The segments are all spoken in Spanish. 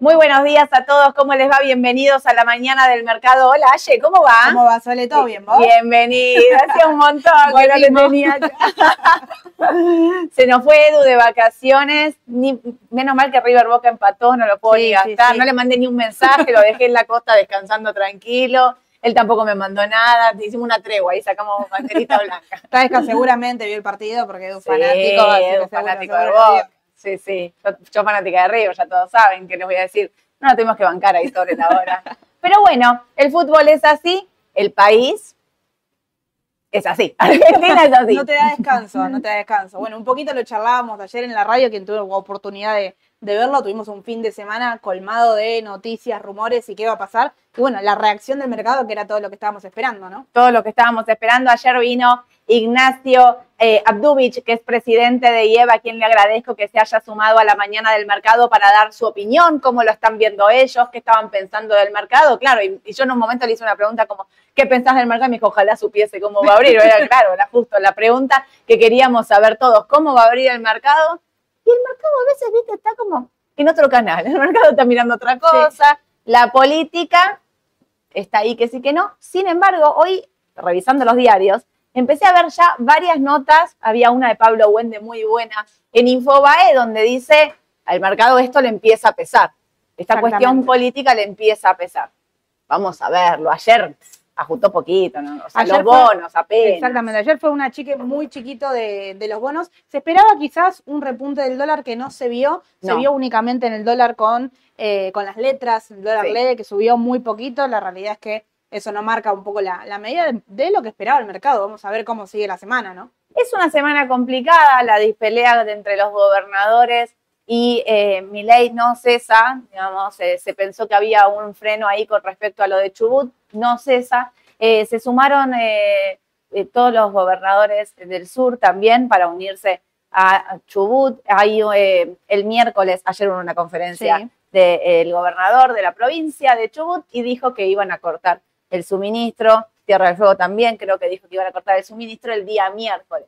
buenos días a todos, ¿cómo les va? Bienvenidos a la mañana del mercado. Hola, Aye, ¿cómo va? ¿Cómo va, Sole? ¿Todo bien, vos? Bienvenida, hacía un montón que no le tenía. Se nos fue Edu de vacaciones, ni, menos mal que River Boca empató, no lo puedo Sí, ni gastar, sí. no le mandé ni un mensaje, lo dejé en la costa descansando tranquilo, él tampoco me mandó nada, hicimos una tregua y sacamos banderita blanca. Sabes que seguramente vio el partido porque es un fanático. Edu, seguro- fanático de. Boca. Sí, sí, yo, yo fanática de River, ya todos saben que les voy a decir, no nos tenemos que bancar ahí sobre la hora. Pero bueno, el fútbol es así, el país es así, Argentina es así. No te da descanso, no te da descanso. Bueno, un poquito lo charlábamos ayer en la radio, quien tuvo oportunidad de, de verlo. Tuvimos un fin de semana colmado de noticias, rumores y qué va a pasar. Y bueno, la reacción del mercado, que era todo lo que estábamos esperando, ¿no? todo lo que estábamos esperando. Ayer vino Ignacio eh, que es presidente de IEVA, a quien le agradezco que se haya sumado a la mañana del mercado para dar su opinión, cómo lo están viendo ellos, qué estaban pensando del mercado. Claro, y, y yo en un momento le hice una pregunta como, ¿qué pensás del mercado? Y me dijo, ojalá supiese cómo va a abrir. Era claro, era justo la pregunta que queríamos saber todos, ¿cómo va a abrir el mercado? Y el mercado a veces, viste, está como en otro canal. El mercado está mirando otra cosa. La política está ahí que sí que no. Sin embargo, hoy, revisando los diarios, empecé a ver ya varias notas. Había una de Pablo Wende muy buena en Infobae, donde dice, al mercado esto le empieza a pesar. Esta cuestión política le empieza a pesar. Vamos a verlo. Ayer ajustó poquito, ¿no? O sea, Ayer los fue- bonos apenas. Exactamente, ayer fue una chique muy chiquito de, de los bonos. Se esperaba quizás un repunte del dólar que no se vio, se vio únicamente en el dólar con, eh, con las letras, el dólar Sí. que subió muy poquito. La realidad es que eso no marca un poco la, la medida de, de lo que esperaba el mercado. Vamos a ver cómo sigue la semana, ¿no? Es una semana complicada, la dispelea entre los gobernadores y eh, Milei no cesa, digamos, eh, se pensó que había un freno ahí con respecto a lo de Chubut, no cesa. Eh, se sumaron eh, todos los gobernadores del sur también para unirse a, Chubut. Hay el miércoles, ayer hubo una conferencia Sí. del gobernador de la provincia de Chubut y dijo que iban a cortar el suministro. Tierra del Fuego también creo que dijo que iban a cortar el suministro el día miércoles.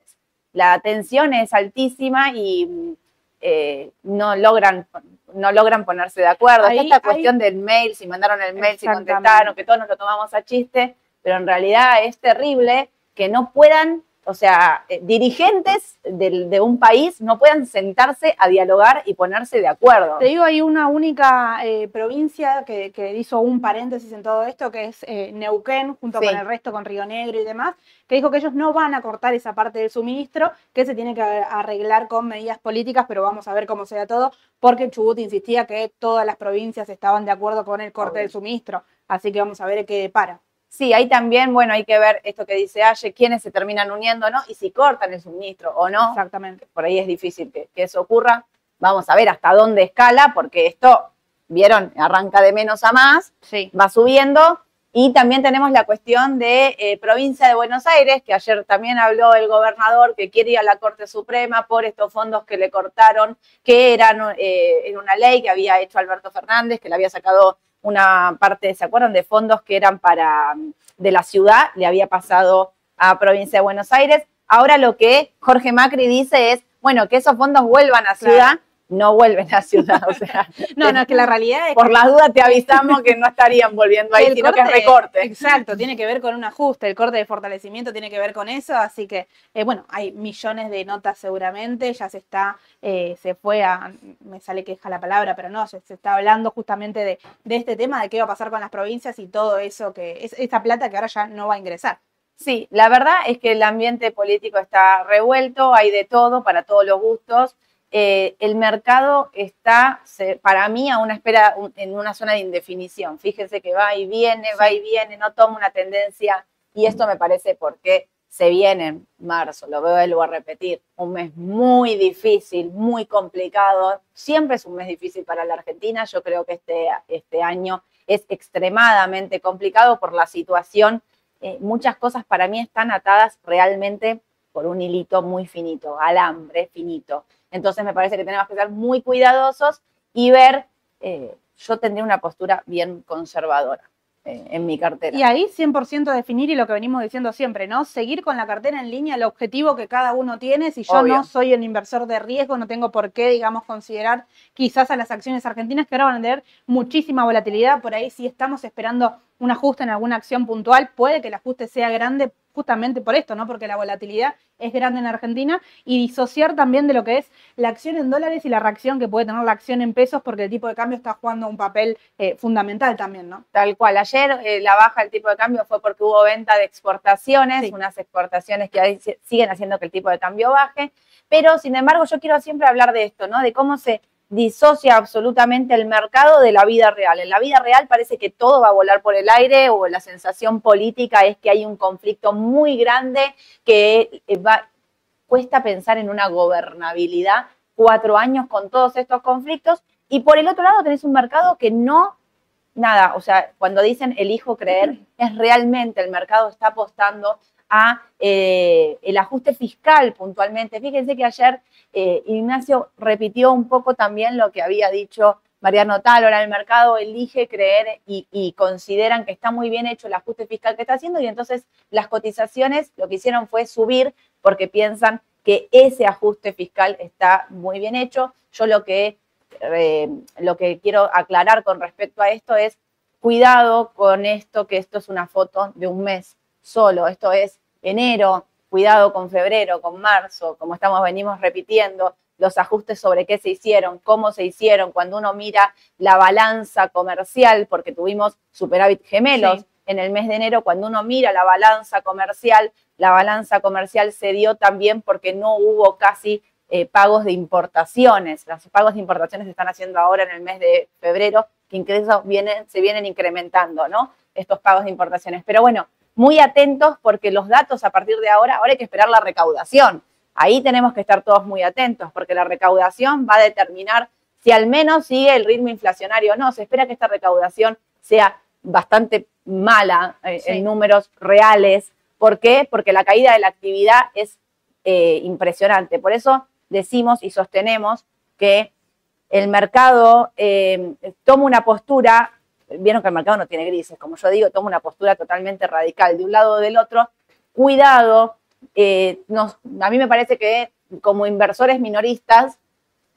La tensión es altísima y eh, no, logran, no logran ponerse de acuerdo. Ahí- Está esta ahí- cuestión del mail, si mandaron el mail, si contestaron, que todos nos lo tomamos a chiste, pero en realidad es terrible que no puedan, o sea, eh, dirigentes de un país no puedan sentarse a dialogar y ponerse de acuerdo. Te digo, hay una única eh, provincia que, que hizo un paréntesis en todo esto, que es eh, Neuquén, junto Sí. con el resto, con Río Negro y demás, que dijo que ellos no van a cortar esa parte del suministro, que se tiene que arreglar con medidas políticas, pero vamos a ver cómo se da todo, porque Chubut insistía que todas las provincias estaban de acuerdo con el corte Obvio. del suministro. Así que vamos a ver qué depara. Sí, ahí también, bueno, hay que ver esto que dice Aye, quiénes se terminan uniendo, ¿no? Y si cortan el suministro o no. Exactamente. por ahí es difícil que, que eso ocurra. Vamos a ver hasta dónde escala, porque esto, vieron, arranca de menos a más, Sí. va subiendo. Y también tenemos la cuestión de eh, provincia de Buenos Aires, que ayer también habló el gobernador que quiere ir a la Corte Suprema por estos fondos que le cortaron, que eran eh, en una ley que había hecho Alberto Fernández, que le había sacado una parte, ¿se acuerdan? De fondos que eran para de la ciudad, le había pasado a provincia de Buenos Aires. Ahora lo que Jorge Macri dice es, bueno, que esos fondos vuelvan a Claro. No vuelven a ciudad, o sea, No, no, es que la realidad es por que las dudas te avisamos que no estarían volviendo ahí, el sino que es corte- recorte. Exacto, tiene que ver con un ajuste, el corte de fortalecimiento tiene que ver con eso, así que, eh, bueno, hay millones de notas seguramente, ya se está, eh, se fue a, me sale queja la palabra, pero no, se, se está hablando justamente de, de este tema, de qué va a pasar con las provincias y todo eso, que es esta plata que ahora ya no va a ingresar. Sí, la verdad es que el ambiente político está revuelto, hay de todo, para todos los gustos. Eh, el mercado está, se- para mí, a una espera, un- en una zona de indefinición. Fíjense que va y viene, va y viene, no toma una tendencia. Y esto me parece porque se viene en marzo, lo vuelvo a repetir, un mes muy difícil, muy complicado. Siempre es un mes difícil para la Argentina. Yo creo que este, este año es extremadamente complicado por la situación eh, muchas cosas para mí están atadas realmente por un hilito muy finito, alambre finito. Entonces me parece que tenemos que ser muy cuidadosos y ver, eh, yo tendría una postura bien conservadora. eh, en mi cartera. Y ahí 100% definir y lo que venimos diciendo siempre, ¿no? Seguir con la cartera en línea, el objetivo que cada uno tiene. Si yo Obvio. no soy el inversor de riesgo, no tengo por qué, digamos, considerar quizás a las acciones argentinas que ahora van a tener muchísima volatilidad. Por ahí, si estamos esperando un ajuste en alguna acción puntual, puede que el ajuste sea grande justamente por esto, ¿no? Porque la volatilidad es grande en Argentina y disociar también de lo que es la acción en dólares y la reacción que puede tener la acción en pesos porque el tipo de cambio está jugando un papel eh, fundamental también, ¿no? Tal cual. Ayer eh, la baja del tipo de cambio fue porque hubo venta de exportaciones, Sí. unas exportaciones que siguen haciendo que el tipo de cambio baje. Pero, sin embargo, yo quiero siempre hablar de esto, ¿no? De cómo se disocia absolutamente el mercado de la vida real. En la vida real parece que todo va a volar por el aire o la sensación política es que hay un conflicto muy grande que eh, va, cuesta pensar en una gobernabilidad cuatro años con todos estos conflictos. Y por el otro lado tenés un mercado que no nada, o sea, cuando dicen elijo creer, es realmente el mercado está apostando a eh, el ajuste fiscal puntualmente. Fíjense que ayer eh, Ignacio repitió un poco también lo que había dicho Mariano Talora, el mercado elige creer y, consideran que está muy bien hecho el ajuste fiscal que está haciendo y entonces las cotizaciones lo que hicieron fue subir porque piensan que ese ajuste fiscal está muy bien hecho. Yo lo que eh, lo que quiero aclarar con respecto a esto es cuidado con esto, que esto es una foto de un mes solo, esto es enero, cuidado con febrero, con marzo, como estamos venimos repitiendo, los ajustes sobre qué se hicieron, cómo se hicieron, cuando uno mira la balanza comercial, porque tuvimos superávit gemelos Sí. en el mes de enero, cuando uno mira la balanza comercial, la balanza comercial se dio también porque no hubo casi eh, pagos de importaciones. Los pagos de importaciones se están haciendo ahora en el mes de febrero, que incluso vienen, se vienen incrementando, ¿no? Estos pagos de importaciones. Pero bueno, muy atentos porque los datos a partir de ahora, ahora hay que esperar la recaudación. Ahí tenemos que estar todos muy atentos porque la recaudación va a determinar si al menos sigue el ritmo inflacionario o no. Se espera que esta recaudación sea bastante mala eh, Sí. en números reales. ¿Por qué? Porque la caída de la actividad es eh, impresionante. Por eso decimos y sostenemos que el mercado eh, toma una postura, vieron que el mercado no tiene grises, como yo digo, toma una postura totalmente radical de un lado o del otro. Cuidado, eh, a mí me parece que como inversores minoristas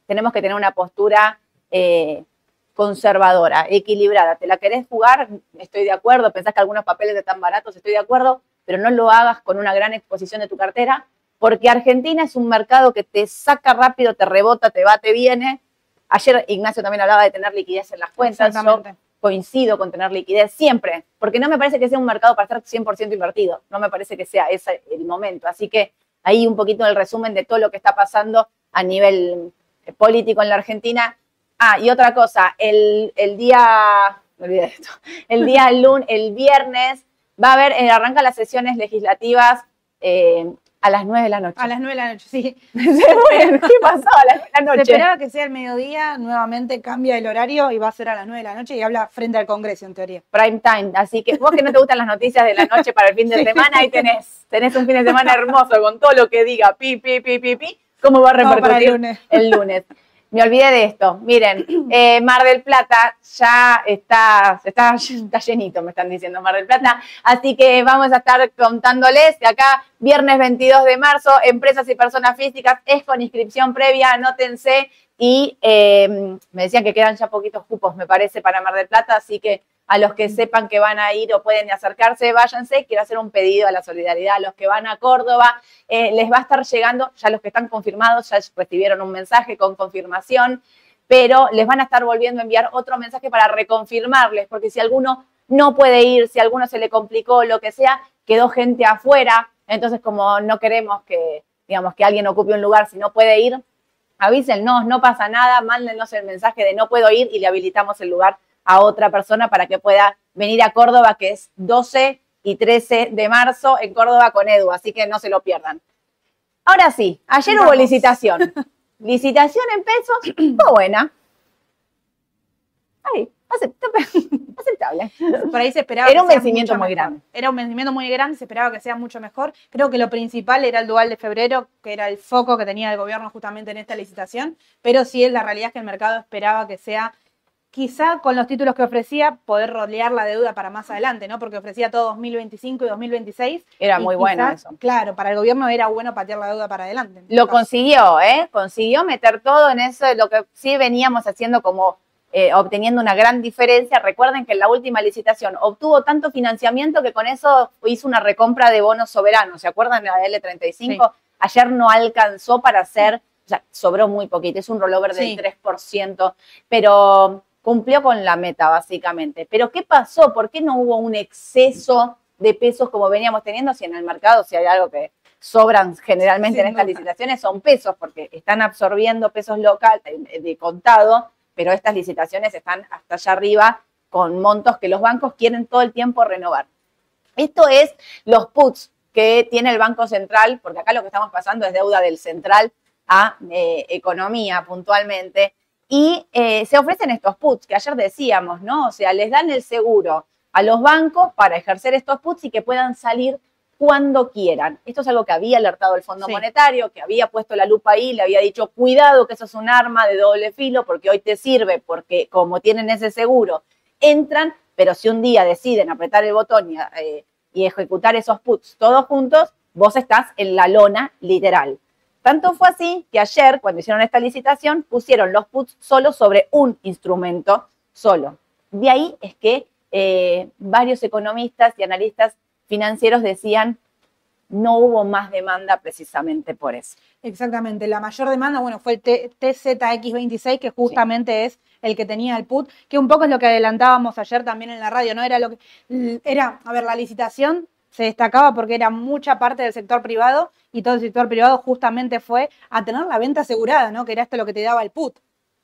tenemos que tener una postura eh, conservadora, equilibrada. ¿Te la querés jugar? Estoy de acuerdo. ¿Pensás que algunos papeles están baratos? Estoy de acuerdo, pero no lo hagas con una gran exposición de tu cartera, porque Argentina es un mercado que te saca rápido, te rebota, te va, te viene. Ayer Ignacio también hablaba de tener liquidez en las cuentas. Exactamente. Coincido con tener liquidez siempre, porque no me parece que sea un mercado para estar 100% invertido, no me parece que sea ese el momento. Así que ahí un poquito el resumen de todo lo que está pasando a nivel eh, político en la Argentina. Ah, y otra cosa, el, el día, me olvidé de esto, el día lunes, el viernes va a haber, eh, arrancan las sesiones legislativas eh, a las 9 de la noche. A las 9 de la noche, sí. Bueno, ¿Qué pasó a las 9 de la Se noche? esperaba que sea el mediodía, nuevamente cambia el horario y va a ser a las 9 de la noche y habla frente al Congreso, en teoría. prime time. Así que vos que no te gustan las noticias de la noche para el fin de semana, ahí tenés, tenés un fin de semana hermoso con todo lo que diga pi, pi, pi, pi, pi, cómo va a Vamos para el repercutir lunes. el lunes. Me olvidé de esto. Miren, eh, Mar del Plata ya está, está, está llenito, me están diciendo Mar del Plata. Así que vamos a estar contándoles que acá, viernes 22 de marzo, empresas y personas físicas es con inscripción previa, anótense. Y eh, me decían que quedan ya poquitos cupos, me parece, para Mar del Plata. Así que a los que sepan que van a ir o pueden acercarse, váyanse. Quiero hacer un pedido a la solidaridad. A los que van a Córdoba, eh, les va a estar llegando, ya los que están confirmados ya recibieron un mensaje con confirmación, pero les van a estar volviendo a enviar otro mensaje para reconfirmarles, porque si alguno no puede ir, si a alguno se le complicó, lo que sea, quedó gente afuera, entonces como no queremos que, digamos, que alguien ocupe un lugar si no puede ir, avísennos, no pasa nada, mándenos el mensaje de no puedo ir y le habilitamos el lugar a otra persona para que pueda venir a Córdoba, que es 12 y 13 de marzo en Córdoba con Edu, así que no se lo pierdan. Ahora sí, ayer hubo licitación. licitación en pesos, fue buena. Ahí, aceptable. Por ahí se esperaba Era un vencimiento muy mejor. grande. Era un vencimiento muy grande, se esperaba que sea mucho mejor. Creo que lo principal era el dual de febrero, que era el foco que tenía el gobierno justamente en esta licitación, pero sí la realidad es que el mercado esperaba que sea quizá con los títulos que ofrecía poder rolear la deuda para más adelante, ¿no? Porque ofrecía todo 2025 y 2026. Era muy bueno eso. Claro, para el gobierno era bueno patear la deuda para adelante. Lo consiguió, ¿eh? Consiguió meter todo en eso, lo que sí veníamos haciendo como eh, obteniendo una gran diferencia. Recuerden que en la última licitación obtuvo tanto financiamiento que con eso hizo una recompra de bonos soberanos. ¿Se acuerdan de la L35? Ayer no alcanzó para hacer, o sea, sobró muy poquito, es un rollover del 3%, pero cumplió con la meta, básicamente. Pero ¿qué pasó? ¿Por qué no hubo un exceso de pesos como veníamos teniendo? Si en el mercado, si hay algo que sobran generalmente en estas licitaciones, son pesos, porque están absorbiendo pesos locales de contado, pero estas licitaciones están hasta allá arriba con montos que los bancos quieren todo el tiempo renovar. Esto es los puts que tiene el Banco Central, porque acá lo que estamos pasando es deuda del central a eh, economía puntualmente y eh, se ofrecen estos puts que ayer decíamos, ¿no? O sea, les dan el seguro a los bancos para ejercer estos puts y que puedan salir cuando quieran. Esto es algo que había alertado el Fondo Monetario, que había puesto la lupa ahí, le había dicho, cuidado que eso es un arma de doble filo porque hoy te sirve, porque como tienen ese seguro, entran, pero si un día deciden apretar el botón y, eh, y ejecutar esos puts todos juntos, vos estás en la lona literal. Tanto fue así que ayer, cuando hicieron esta licitación, pusieron los puts solo sobre un instrumento solo. De ahí es que eh, varios economistas y analistas financieros decían no hubo más demanda precisamente por eso. Exactamente, la mayor demanda, bueno, fue el TZX26, que justamente es el que tenía el put, que un poco es lo que adelantábamos ayer también en la radio, ¿no? Era lo que, era, a ver, la licitación se destacaba porque era mucha parte del sector privado y todo el sector privado justamente fue a tener la venta asegurada, ¿no? Que era esto lo que te daba el put.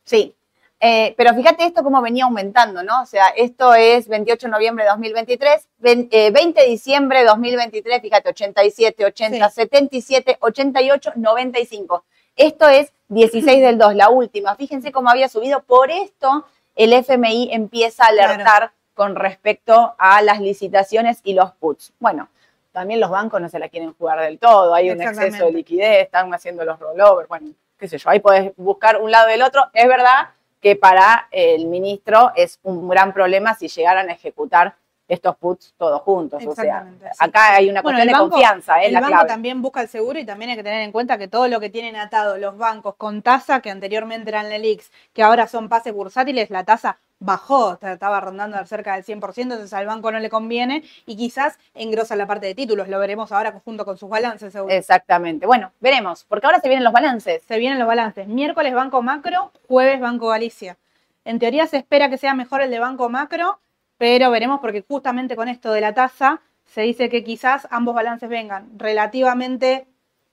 Sí, eh, pero fíjate esto cómo venía aumentando, ¿no? O sea, esto es 28 de noviembre de 2023, 20, de diciembre de 2023, fíjate, 87, 80, 77, 88, 95. Esto es 16 del 2, la última. Fíjense cómo había subido. Por esto el FMI empieza a alertar con respecto a las licitaciones y los puts. Bueno, también los bancos no se la quieren jugar del todo, hay un exceso de liquidez, están haciendo los rollovers, bueno, qué sé yo, ahí podés buscar un lado del otro. Es verdad que para el ministro es un gran problema si llegaran a ejecutar estos puts todos juntos. O sea, acá hay una cuestión de confianza. El banco también busca el seguro y también hay que tener en cuenta que todo lo que tienen atado los bancos con tasa, que anteriormente eran LELIX, que ahora son pases bursátiles, la tasa bajó, estaba rondando cerca del 100%, entonces al banco no le conviene y quizás engrosa la parte de títulos, lo veremos ahora junto con sus balances. Seguro. Exactamente, bueno, veremos, porque ahora se vienen los balances. Se vienen los balances, miércoles Banco Macro, jueves Banco Galicia. En teoría se espera que sea mejor el de Banco Macro, pero veremos porque justamente con esto de la tasa se dice que quizás ambos balances vengan relativamente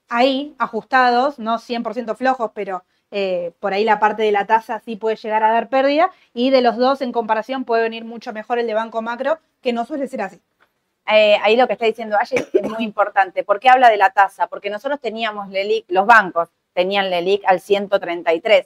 ahí, ajustados, no 100% flojos, pero eh, por ahí la parte de la tasa sí puede llegar a dar pérdida y de los dos en comparación puede venir mucho mejor el de Banco Macro, que no suele ser así. Eh, ahí lo que está diciendo Ayer es muy importante. ¿Por qué habla de la tasa? Porque nosotros teníamos LELIC, los bancos tenían LELIC al 133%,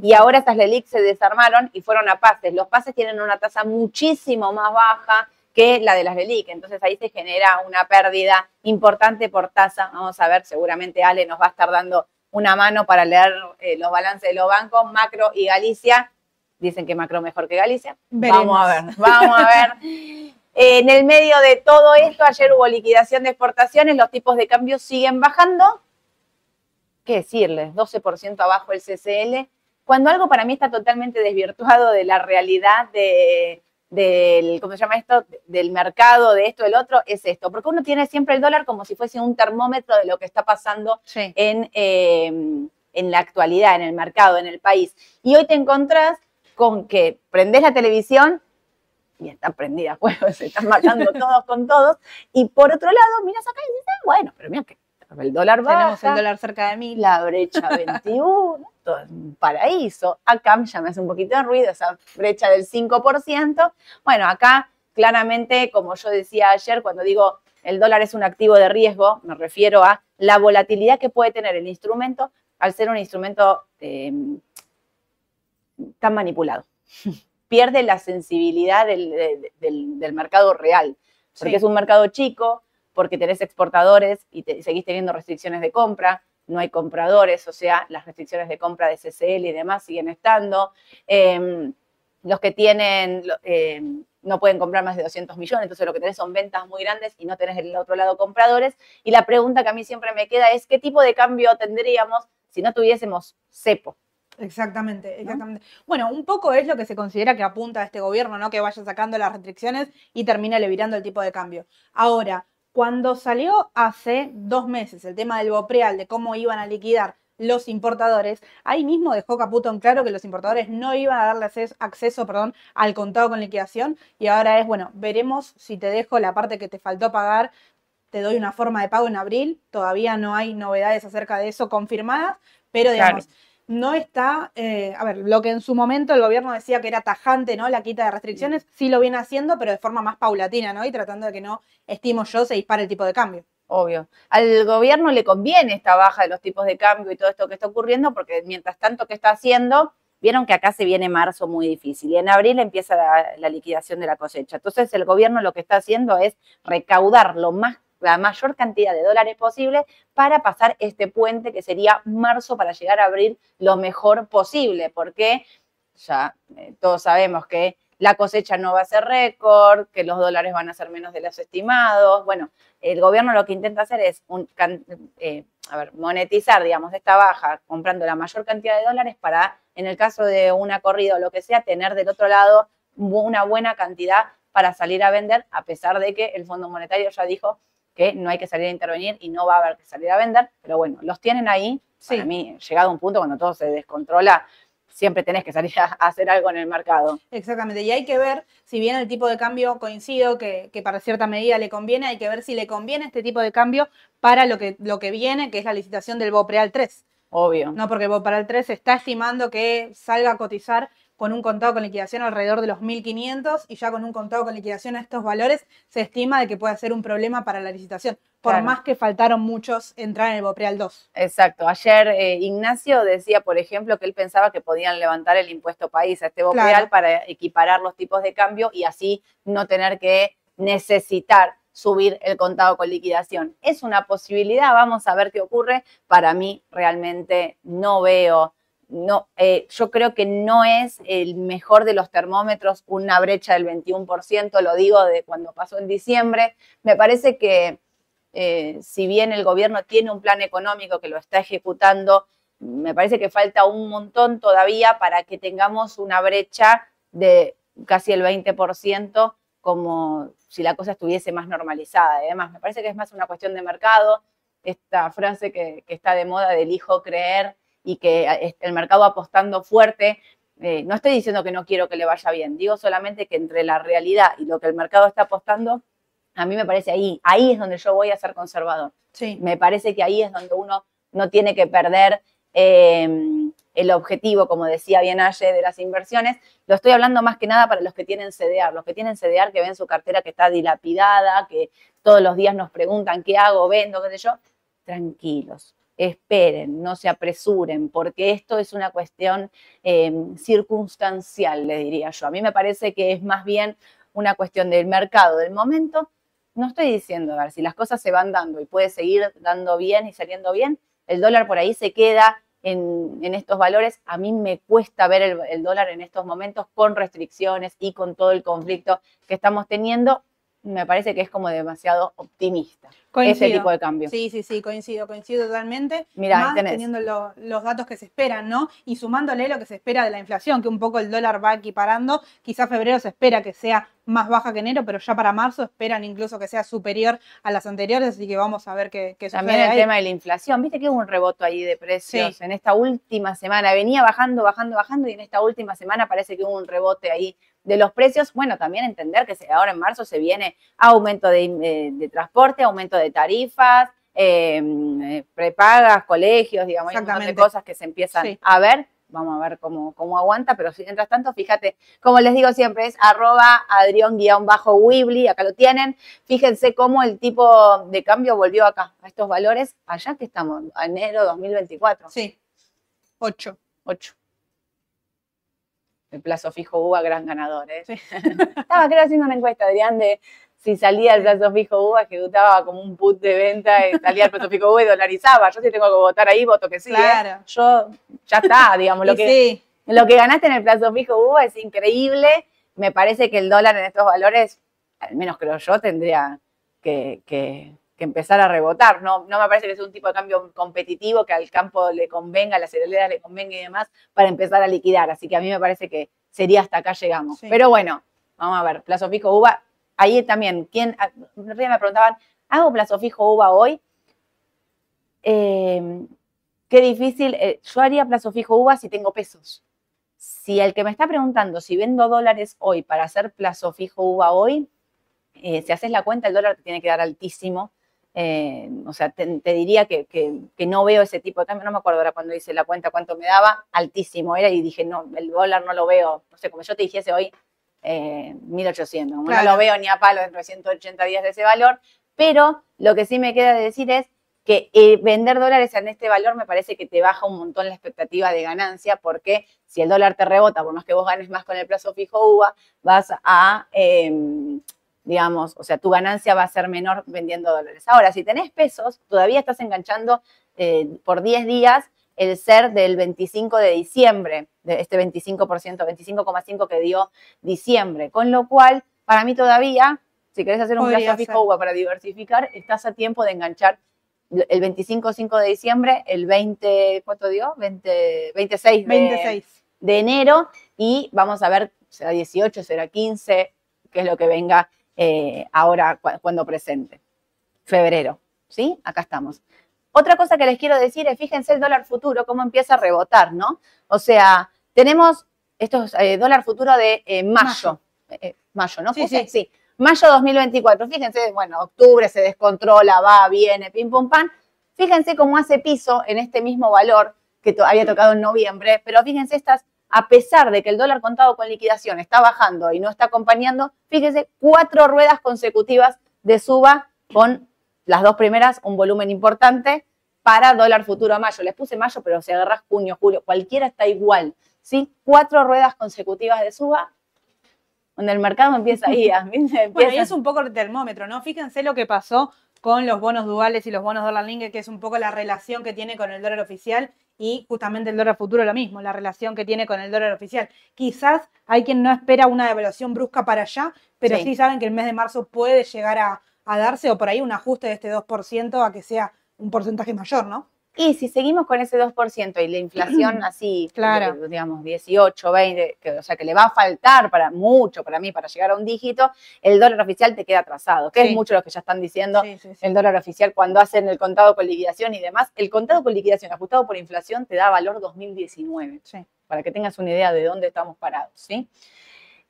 y ahora estas LELIC se desarmaron y fueron a pases. Los pases tienen una tasa muchísimo más baja que la de las LELIC, entonces ahí se genera una pérdida importante por tasa. Vamos a ver, seguramente Ale nos va a estar dando una mano para leer eh, los balances de los bancos, Macro y Galicia. Dicen que Macro mejor que Galicia. Vamos a ver, vamos a ver. en el medio de todo esto, ayer hubo liquidación de exportaciones, los tipos de cambio siguen bajando. ¿Qué decirles? 12% abajo el CCL. Cuando algo para mí está totalmente desvirtuado de la realidad de, del, ¿cómo se llama esto? Del mercado, de esto, del otro, es esto. Porque uno tiene siempre el dólar como si fuese un termómetro de lo que está pasando en, em, en la actualidad, en el mercado, en el país. Y hoy te encontrás con que prendés la televisión y está prendida fuego, se están matando todos con todos. Y por otro lado, miras acá y dices, ah, bueno, pero mira que el dólar baja. Tenemos el dólar cerca de mil. La brecha 21, todo es un paraíso. Acá ya me hace un poquito de ruido esa brecha del 5%. Bueno, acá claramente, como yo decía ayer, cuando digo el dólar es un activo de riesgo, me refiero a la volatilidad que puede tener el instrumento al ser un instrumento em, tan manipulado. Pierde la sensibilidad del, mercado real, porque es un mercado chico, porque tenés exportadores y seguís teniendo restricciones de compra, no hay compradores, o sea, las restricciones de compra de CCL y demás siguen estando. Em, los que tienen, em, no pueden comprar más de 200 millones, entonces lo que tenés son ventas muy grandes y no tenés del otro lado compradores. Y la pregunta que a mí siempre me queda es, ¿qué tipo de cambio tendríamos si no tuviésemos cepo? Exactamente, exactamente. Bueno, un poco es lo que se considera que apunta a este gobierno, ¿no? Que vaya sacando las restricciones y termine levirando el tipo de cambio. Ahora, cuando salió hace dos meses el tema del Bopreal, de cómo iban a liquidar los importadores, ahí mismo dejó Caputo en claro que los importadores no iban a darle acceso, perdón, al contado con liquidación. Y ahora es, bueno, veremos si te dejo la parte que te faltó pagar, te doy una forma de pago en abril, todavía no hay novedades acerca de eso confirmadas, pero digamos, no está, eh, a ver, lo que en su momento el gobierno decía que era tajante, ¿no? La quita de restricciones, sí lo viene haciendo, pero de forma más paulatina, ¿no? Y tratando de que no, estimo yo, se dispare el tipo de cambio. Obvio. Al gobierno le conviene esta baja de los tipos de cambio y todo esto que está ocurriendo, porque mientras tanto que está haciendo, vieron que acá se viene marzo muy difícil y en abril empieza la, la liquidación de la cosecha. Entonces el gobierno lo que está haciendo es recaudar lo más la mayor cantidad de dólares posible para pasar este puente que sería marzo para llegar a abrir lo mejor posible, porque ya eh, todos sabemos que la cosecha no va a ser récord, que los dólares van a ser menos de los estimados. Bueno, el gobierno lo que intenta hacer es eh, monetizar, digamos, esta baja comprando la mayor cantidad de dólares para, en el caso de una corrida o lo que sea, tener del otro lado una buena cantidad para salir a vender, a pesar de que el Fondo Monetario ya dijo que no hay que salir a intervenir y no va a haber que salir a vender, pero bueno, los tienen ahí. Sí. Para mí, llegado a un punto cuando todo se descontrola, siempre tenés que salir a hacer algo en el mercado. Exactamente, y hay que ver, si bien el tipo de cambio coincido que, que, para cierta medida le conviene, hay que ver si le conviene este tipo de cambio para lo que, lo que viene, que es la licitación del BOPREAL 3. Obvio. No, porque el BOPREAL 3 está estimando que salga a cotizar con un contado con liquidación alrededor de los 1.500 y ya con un contado con liquidación a estos valores se estima de que puede ser un problema para la licitación, por más que faltaron muchos entrar en el Bopreal 2. Exacto. Ayer eh, Ignacio decía, por ejemplo, que él pensaba que podían levantar el impuesto país a este Bopreal para equiparar los tipos de cambio y así no tener que necesitar subir el contado con liquidación. Es una posibilidad, vamos a ver qué ocurre. Para mí realmente no veo no, eh, yo creo que no es el mejor de los termómetros una brecha del 21%, lo digo de cuando pasó en diciembre. Me parece que eh, si bien el gobierno tiene un plan económico que lo está ejecutando, me parece que falta un montón todavía para que tengamos una brecha de casi el 20%, como si la cosa estuviese más normalizada. Además, me parece que es más una cuestión de mercado. Esta frase que, que está de moda del hijo creer y que el mercado apostando fuerte. Eh, no estoy diciendo que no quiero que le vaya bien, digo solamente que entre la realidad y lo que el mercado está apostando, a mí me parece ahí, ahí es donde yo voy a ser conservador. Sí. Me parece que ahí es donde uno no tiene que perder em, el objetivo, como decía bien Aye, de las inversiones. Lo estoy hablando más que nada para los que tienen CDR, los que tienen CDR que ven su cartera que está dilapidada, que todos los días nos preguntan qué hago, vendo, qué sé yo. Tranquilos esperen, no se apresuren, porque esto es una cuestión em, circunstancial, le diría yo. A mí me parece que es más bien una cuestión del mercado del momento. No estoy diciendo, a ver, si las cosas se van dando y puede seguir dando bien y saliendo bien, el dólar por ahí se queda en, estos valores. A mí me cuesta ver el dólar en estos momentos con restricciones y con todo el conflicto que estamos teniendo. Me parece que es como demasiado optimista ese tipo de cambio. Sí, sí, sí, coincido, coincido totalmente. Mira, más teniendo los datos que se esperan, ¿no? Y sumándole lo que se espera de la inflación, que un poco el dólar va equiparando. Quizás febrero se espera que sea más baja que enero, pero ya para marzo esperan incluso que sea superior a las anteriores, así que vamos a ver qué, qué También el tema de la inflación, viste que hubo un reboto ahí de precios en esta última semana, venía bajando, bajando, bajando y en esta última semana parece que hubo un rebote ahí de los precios. Bueno, también entender que ahora en marzo se viene aumento de, de transporte, aumento de tarifas, em, eh, prepagas, colegios, digamos, hay un montón de cosas que se empiezan a ver. Vamos a ver cómo, cómo aguanta, pero mientras tanto, fíjate, como les digo siempre, es arroba adrión-wibly, acá lo tienen. Fíjense cómo el tipo de cambio volvió acá, a estos valores, allá que estamos, enero 2024. Sí, 8. 8 el plazo fijo UBA, gran ganador. ¿eh? Estaba creo haciendo una encuesta, Adrián, de si salía el plazo fijo UVA, ejecutaba como un put de venta, y salía el plazo fijo UVA y dolarizaba. Yo si tengo que votar ahí, voto que sí. ¿eh? Claro. Yo, ya está, digamos, lo que, sí, lo que ganaste en el plazo fijo UVA es increíble. Me parece que el dólar en estos valores, al menos creo yo, tendría que, que- que empezar a rebotar. No, no me parece que sea un tipo de cambio competitivo que al campo le convenga, a las cerealeras le convenga y demás, para empezar a liquidar. Así que a mí me parece que sería hasta acá llegamos. Sí. Pero bueno, vamos a ver, plazo fijo UVA. Ahí también, ¿quién? ah, día me preguntaban, ¿hago plazo fijo UVA hoy? Eh, qué difícil. eh, yo haría plazo fijo UVA si tengo pesos. Si el que me está preguntando si vendo dólares hoy para hacer plazo fijo UVA hoy, eh, si haces la cuenta, el dólar te tiene que dar altísimo. Eh, o sea, te, diría que, no veo ese tipo de. No me acuerdo ahora cuando hice la cuenta cuánto me daba. Altísimo era y dije, no, el dólar no lo veo. No sé, como yo te dijese hoy, eh, 1800. Como Claro. No lo veo ni a palo dentro de 180 días de ese valor. Pero lo que sí me queda de decir es que eh, vender dólares en este valor me parece que te baja un montón la expectativa de ganancia, porque si el dólar te rebota, por más que vos ganes más con el plazo fijo UVA, vas a, eh, digamos, o sea, tu ganancia va a ser menor vendiendo dólares. Ahora, si tenés pesos, todavía estás enganchando eh, por 10 días el ser del 25 de diciembre, de este 25%, 25,5 que dio diciembre, con lo cual, para mí todavía, si querés hacer un plazo fijo para diversificar, estás a tiempo de enganchar el 25-5 de diciembre, el 20, ¿cuánto dio? 20, 26 de, 26. de enero y vamos a ver, será 18, será 15, qué es lo que venga eh, ahora cu- cuando presente. Febrero, ¿sí? Acá estamos. Otra cosa que les quiero decir es, fíjense el dólar futuro, cómo empieza a rebotar, ¿no? O sea, tenemos estos eh, dólar futuro de eh, mayo. Mayo. Eh, mayo, ¿no? Sí, Puse? sí. Mayo 2024. Fíjense, bueno, octubre se descontrola, va, viene, pim, pum, pan. Fíjense cómo hace piso en este mismo valor que había tocado en noviembre, pero fíjense estas, a pesar de que el dólar contado con liquidación está bajando y no está acompañando, fíjense, cuatro ruedas consecutivas de suba con las dos primeras, un volumen importante para dólar futuro a mayo. Les puse mayo, pero si agarras junio, julio, cualquiera está igual, ¿sí? Cuatro ruedas consecutivas de suba, donde el mercado empieza ahí, a mí me Bueno, y empieza- es un poco el termómetro, ¿no? Fíjense lo que pasó con los bonos duales y los bonos dólar link, que es un poco la relación que tiene con el dólar oficial y justamente el dólar futuro lo mismo, la relación que tiene con el dólar oficial. Quizás hay quien no espera una devaluación brusca para allá, pero Sí. sí, saben que el mes de marzo puede llegar a, a darse o por ahí un ajuste de este 2% a que sea un porcentaje mayor, ¿no? Y si seguimos con ese 2% y la inflación así, Claro. de- digamos, 18, 20, que, o sea, que le va a faltar para mucho, para mí, para llegar a un dígito, el dólar oficial te queda atrasado, que Sí. es mucho lo que ya están diciendo Sí, sí, sí. el dólar oficial cuando hacen el contado con liquidación y demás. El contado con liquidación ajustado por inflación te da valor 2019, Sí. para que tengas una idea de dónde estamos parados, ¿sí?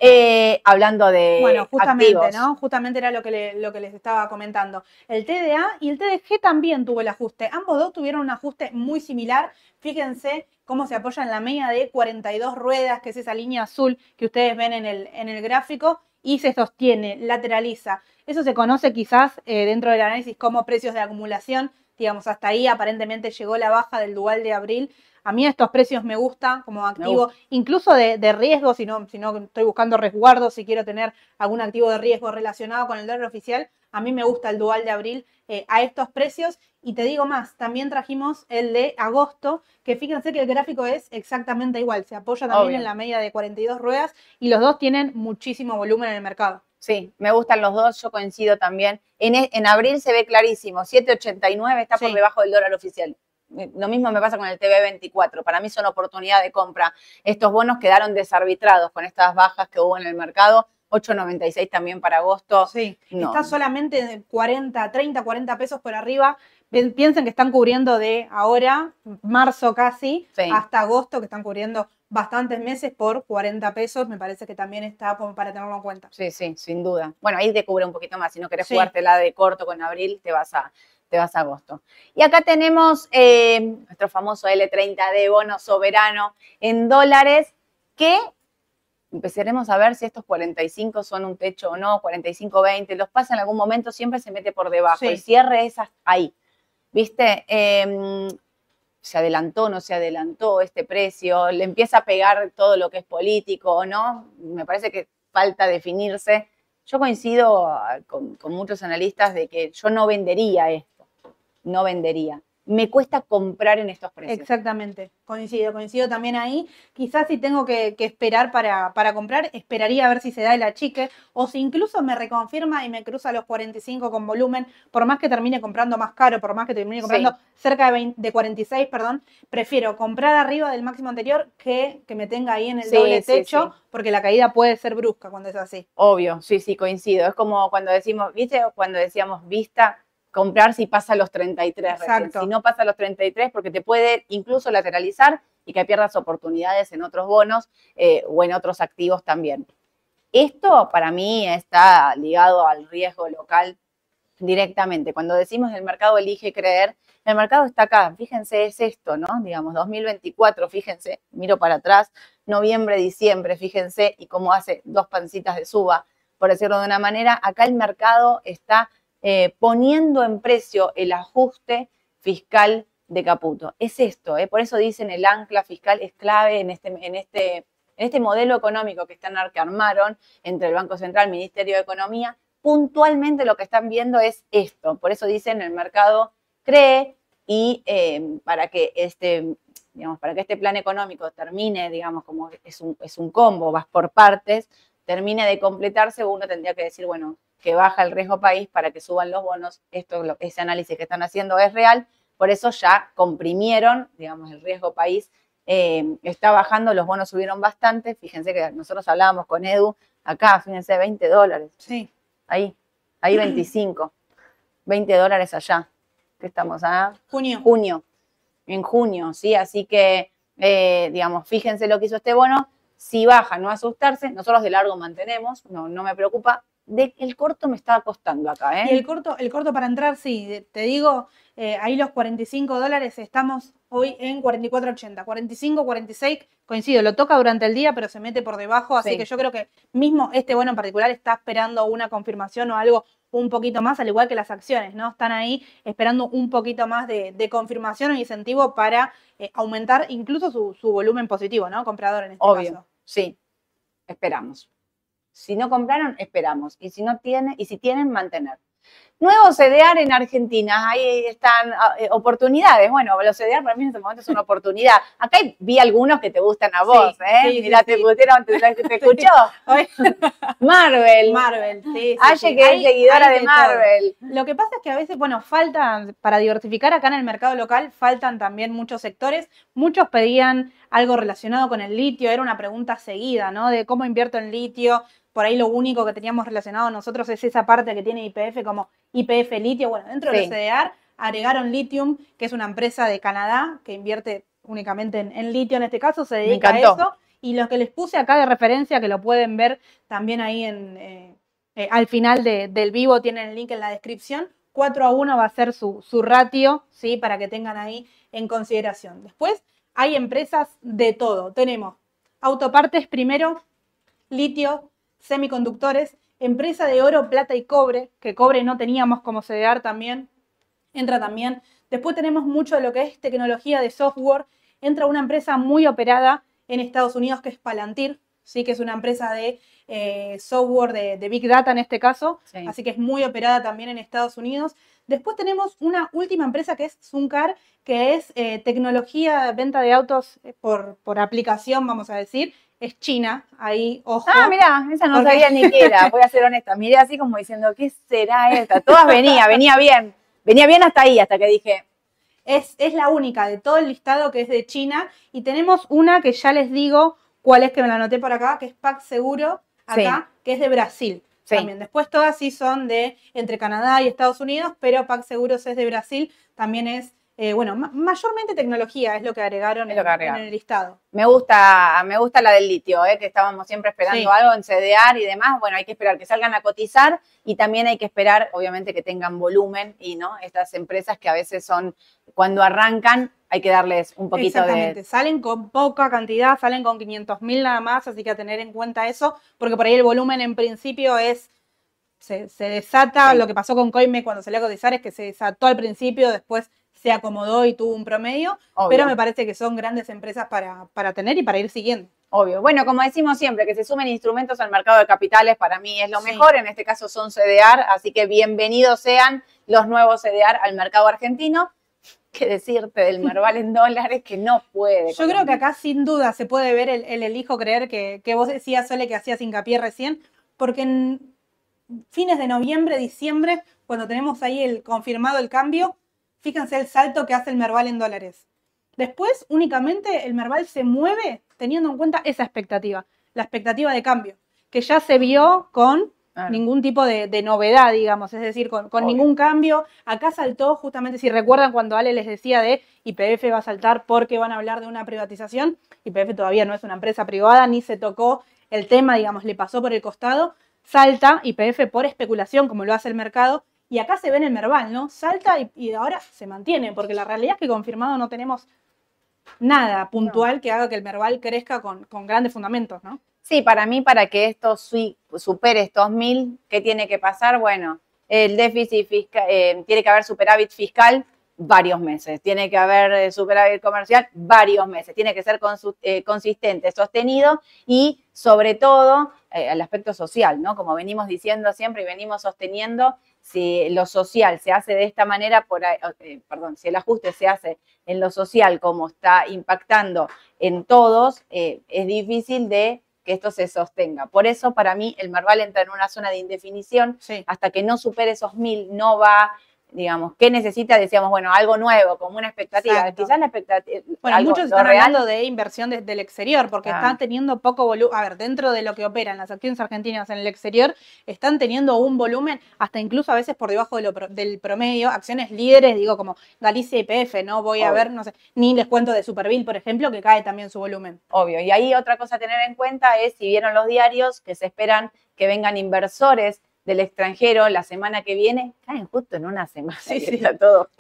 Eh, hablando de Bueno, justamente, activos. ¿no? Justamente era lo que, le- lo que les estaba comentando. El TDA y el TDG también tuvo el ajuste. Ambos dos tuvieron un ajuste muy similar. Fíjense cómo se apoya en la media de 42 ruedas, que es esa línea azul que ustedes ven en el, en el gráfico, y se sostiene, lateraliza. Eso se conoce quizás eh, dentro del análisis como precios de acumulación. Digamos, hasta ahí aparentemente llegó la baja del dual de abril. A mí estos precios me gustan como activo, incluso de, de riesgo, si no, si no estoy buscando resguardo, si quiero tener algún activo de riesgo relacionado con el dólar oficial, a mí me gusta el dual de abril eh, a estos precios. Y te digo más, también trajimos el de agosto, que fíjense que el gráfico es exactamente igual, se apoya también Obvio. en la media de 42 ruedas y los dos tienen muchísimo volumen en el mercado. Sí, me gustan los dos, yo coincido también. En, e- en abril se ve clarísimo, 7.89 está por debajo del dólar oficial. Lo mismo me pasa con el TV24, para mí son oportunidad de compra. Estos bonos quedaron desarbitrados con estas bajas que hubo en el mercado, 8.96 también para agosto. Sí, No. está solamente de 40, 30, 40 pesos por arriba. Pi- Piensen que están cubriendo de ahora, marzo casi, Sí. hasta agosto, que están cubriendo bastantes meses por 40 pesos. Me parece que también está para tenerlo en cuenta. Sí, sí, sin duda. Bueno, ahí te cubre un poquito más. Si no querés Sí. jugártela de corto con abril, te vas a, te vas a agosto. Y acá tenemos eh, nuestro famoso L30 de bono soberano en dólares, que empezaremos a ver si estos 45 son un techo o no, 45-20, los pasa en algún momento, siempre se mete por debajo. Sí. El cierre es ahí. ¿Viste? Em, se adelantó, no se adelantó este precio, le empieza a pegar todo lo que es político o no. Me parece que falta definirse Yo coincido ah, con, con muchos analistas de que yo no vendería esto, no vendería me cuesta comprar en estos precios. Exactamente, coincido, coincido también ahí. Quizás si tengo que, esperar para, para, comprar, esperaría a ver si se da el achique o si incluso me reconfirma y me cruza los 45 con volumen, por más que termine comprando más caro, por más que termine comprando cerca de, de 46, perdón, prefiero comprar arriba del máximo anterior que que me tenga ahí en el doble techo, porque la caída puede ser brusca cuando es así. Obvio, sí, sí, coincido. Es como cuando decimos, ¿viste? Cuando decíamos vista comprar si pasa los 33 Si no pasa los 33, porque te puede incluso lateralizar y que pierdas oportunidades en otros bonos eh, o en otros activos también. Esto para mí está ligado al riesgo local directamente. Cuando decimos el mercado elige creer, el mercado está acá. Fíjense, es esto, ¿no? Digamos, 2024, fíjense, miro para atrás, noviembre, diciembre, fíjense, y cómo hace dos pancitas de suba, por decirlo de una manera. Acá el mercado está eh, poniendo en precio el ajuste fiscal de Caputo. Es esto, eh, por eso dicen el ancla fiscal es clave en este, en este, en este modelo económico que, están, que armaron entre el Banco Central, el Ministerio de Economía. Puntualmente lo que están viendo es esto, por eso dicen el mercado cree y eh, para que este digamos, para que este plan económico termine, digamos, como es un, es un combo, vas por partes, termine de completarse, uno tendría que decir, bueno, que baja el riesgo país para que suban los bonos. Esto, ese análisis que están haciendo es real, por eso ya comprimieron, digamos, el riesgo país eh, está bajando, los bonos subieron bastante. Fíjense que nosotros hablábamos con Edu, acá, fíjense, 20 dólares. Sí. Ahí, ahí 25. 20 dólares allá. ¿Qué estamos? a Junio. Junio. En junio, ¿sí? Así que, eh, digamos, fíjense lo que hizo este bono. Si baja, no asustarse. Nosotros de largo mantenemos, no, no me preocupa el corto me estaba costando acá, ¿eh? Y el corto, el corto para entrar, sí, te digo, eh, ahí los 45 dólares estamos hoy en 44.80, 45, 46, coincido, lo toca durante el día, pero se mete por debajo, así que yo creo que mismo este bueno en particular está esperando una confirmación o algo un poquito más, al igual que las acciones, ¿no? Están ahí esperando un poquito más de, confirmación o incentivo para eh, aumentar incluso su, volumen positivo, ¿no? Comprador en este Obvio, Sí, esperamos. Si no compraron, esperamos. Y si no tienen, y si tienen, mantener. Nuevo CDR en Argentina, ahí están ah, eh, oportunidades. Bueno, los CDR para mí en este momento es una oportunidad. Acá vi algunos que te gustan a vos, ¿eh? Sí, Mira, te, te, escuchó. Marvel. Marvel, sí. Aye, que es seguidora de, Marvel. Lo que pasa es que a veces, bueno, faltan, para diversificar acá en el mercado local, faltan también muchos sectores. Muchos pedían algo relacionado con el litio, era una pregunta seguida, ¿no? De cómo invierto en litio, por ahí lo único que teníamos relacionado nosotros es esa parte que tiene IPF como IPF litio. Bueno, dentro de CDR agregaron Lithium, que es una empresa de Canadá que invierte únicamente en, litio en este caso, se dedica a eso. Y los que les puse acá de referencia, que lo pueden ver también ahí en, eh, eh, al final del vivo, tienen el link en la descripción. 4 a 1 va a ser su, su ratio, ¿sí? Para que tengan ahí en consideración. Después hay empresas de todo. Tenemos autopartes primero, litio, semiconductores, empresa de oro, plata y cobre, que cobre no teníamos como CDR también, entra también. Después tenemos mucho de lo que es tecnología de software, entra una empresa muy operada en Estados Unidos que es Palantir, sí que es una empresa de eh, software de, Big Data en este caso, así que es muy operada también en Estados Unidos. Después tenemos una última empresa que es Zuncar, que es eh, tecnología, venta de autos eh, por, por aplicación, vamos a decir, es China, ahí, ojo. Ah, mira, esa no sabía ni qué era, voy a ser honesta. Miré así como diciendo, ¿qué será esta? Todas venía, venía bien. Venía bien hasta ahí, hasta que dije. Es, es la única de todo el listado que es de China. Y tenemos una que ya les digo cuál es que me la anoté por acá, que es Pac Seguro, acá, que es de Brasil. También. Después todas sí son de entre Canadá y Estados Unidos, pero Pac Seguros es de Brasil, también es eh, bueno, mayormente tecnología es lo que agregaron, en, el listado. Me gusta, me gusta la del litio, eh, que estábamos siempre esperando algo en CDR y demás. Bueno, hay que esperar que salgan a cotizar y también hay que esperar, obviamente, que tengan volumen y no estas empresas que a veces son, cuando arrancan, hay que darles un poquito Exactamente. Salen con poca cantidad, salen con 500 mil nada más, así que a tener en cuenta eso, porque por ahí el volumen en principio es se, desata, lo que pasó con Coinme cuando salió a cotizar es que se desató al principio, después se acomodó y tuvo un promedio, pero me parece que son grandes empresas para, para tener y para ir siguiendo. Obvio. Bueno, como decimos siempre, que se sumen instrumentos al mercado de capitales para mí es lo mejor. En este caso son CDR, así que bienvenidos sean los nuevos CDR al mercado argentino. ¿Qué decirte del Merval en dólares que no puede? Yo creo que acá sin duda se puede ver el, el elijo creer que, que vos decías, Sole, que hacías hincapié recién, porque en fines de noviembre, diciembre, cuando tenemos ahí el confirmado el cambio, fíjense el salto que hace el Merval en dólares. Después, únicamente el Merval se mueve teniendo en cuenta esa expectativa, la expectativa de cambio, que ya se vio con ningún tipo de, novedad, digamos, es decir, con, ningún cambio. Acá saltó, justamente, si recuerdan cuando Ale les decía de IPF va a saltar porque van a hablar de una privatización, IPF todavía no es una empresa privada, ni se tocó el tema, digamos, le pasó por el costado, salta IPF por especulación, como lo hace el mercado, y acá se ve en el Merval, ¿no? Salta y, y ahora se mantiene, porque la realidad es que confirmado no tenemos nada puntual que haga que el Merval crezca con, grandes fundamentos, ¿no? Sí, para mí, para que esto supere estos mil, ¿qué tiene que pasar? Bueno, el déficit fiscal, eh, tiene que haber superávit fiscal varios meses, tiene que haber eh, superávit comercial varios meses, tiene que ser eh, consistente, sostenido y sobre todo el aspecto social, ¿no? Como venimos diciendo siempre y venimos sosteniendo, si lo social se hace de esta manera, por eh, perdón, si el ajuste se hace en lo social como está impactando en todos, eh, es difícil de que esto se sostenga. Por eso, para mí, el Marval entra en una zona de indefinición. Hasta que no supere esos mil, no va digamos, ¿qué necesita? Decíamos, bueno, algo nuevo, como una expectativa. Quizás la expectativa. Bueno, muchos están hablando de inversión desde el exterior, porque están teniendo poco volumen. A ver, dentro de lo que operan las acciones argentinas en el exterior, están teniendo un volumen hasta incluso a veces por debajo del promedio. Acciones líderes, digo, como Galicia y PF, ¿no? Voy a ver, no sé, ni les cuento de Superville, por ejemplo, que cae también su volumen. Obvio. Y ahí otra cosa a tener en cuenta es, si vieron los diarios, que se esperan que vengan inversores del extranjero la semana que viene, caen justo en una semana. Sí, sí. Está todo,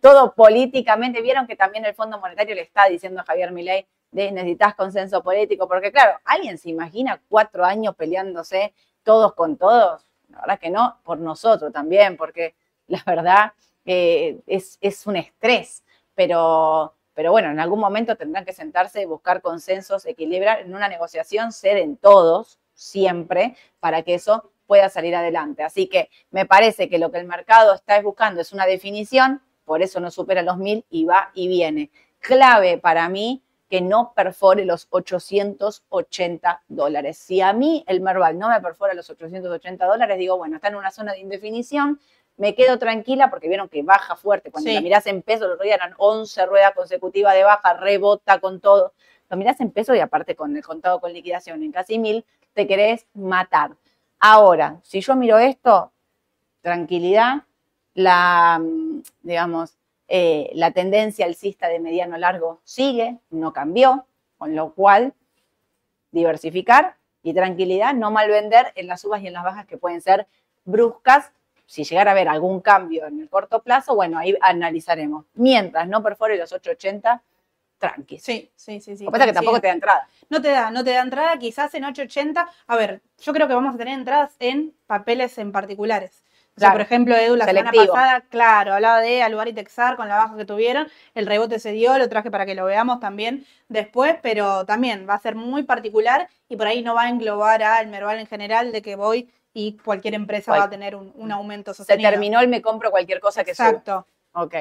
todo políticamente. Vieron que también el Fondo Monetario le está diciendo a Javier Milei de necesitas consenso político, porque claro, ¿alguien se imagina cuatro años peleándose todos con todos? La verdad que no, por nosotros también, porque la verdad eh, es, es un estrés, pero, pero bueno, en algún momento tendrán que sentarse y buscar consensos, equilibrar. En una negociación ceden todos, siempre, para que eso pueda salir adelante. Así que me parece que lo que el mercado está buscando es una definición, por eso no supera los mil y va y viene. Clave para mí que no perfore los 880 dólares. Si a mí el Merval no me perfora los 880 dólares, digo, bueno, está en una zona de indefinición, me quedo tranquila porque vieron que baja fuerte. Cuando la mirás en peso, día eran 11 ruedas consecutivas de baja, rebota con todo. Lo mirás en peso y aparte con el contado con liquidación en casi mil, te querés matar. Ahora, si yo miro esto, tranquilidad, la, digamos, eh, la tendencia alcista de mediano largo sigue, no cambió, con lo cual diversificar y tranquilidad, no mal vender en las subas y en las bajas que pueden ser bruscas. Si llegara a haber algún cambio en el corto plazo, bueno, ahí analizaremos. Mientras no perfore los 880, tranqui. Sí, sí, sí. sí Lo que pasa que tampoco te da entrada. No te da, no te da entrada, quizás en 880. A ver, yo creo que vamos a tener entradas en papeles en particulares. O sea, por ejemplo, Edu, la semana pasada, claro, hablaba de Aluar y Texar con la baja que tuvieron. El rebote se dio, lo traje para que lo veamos también después, pero también va a ser muy particular y por ahí no va a englobar al Merval en general de que voy y cualquier empresa va a tener un, aumento sostenido. Se terminó el me compro cualquier cosa que suba. Exacto. Ok.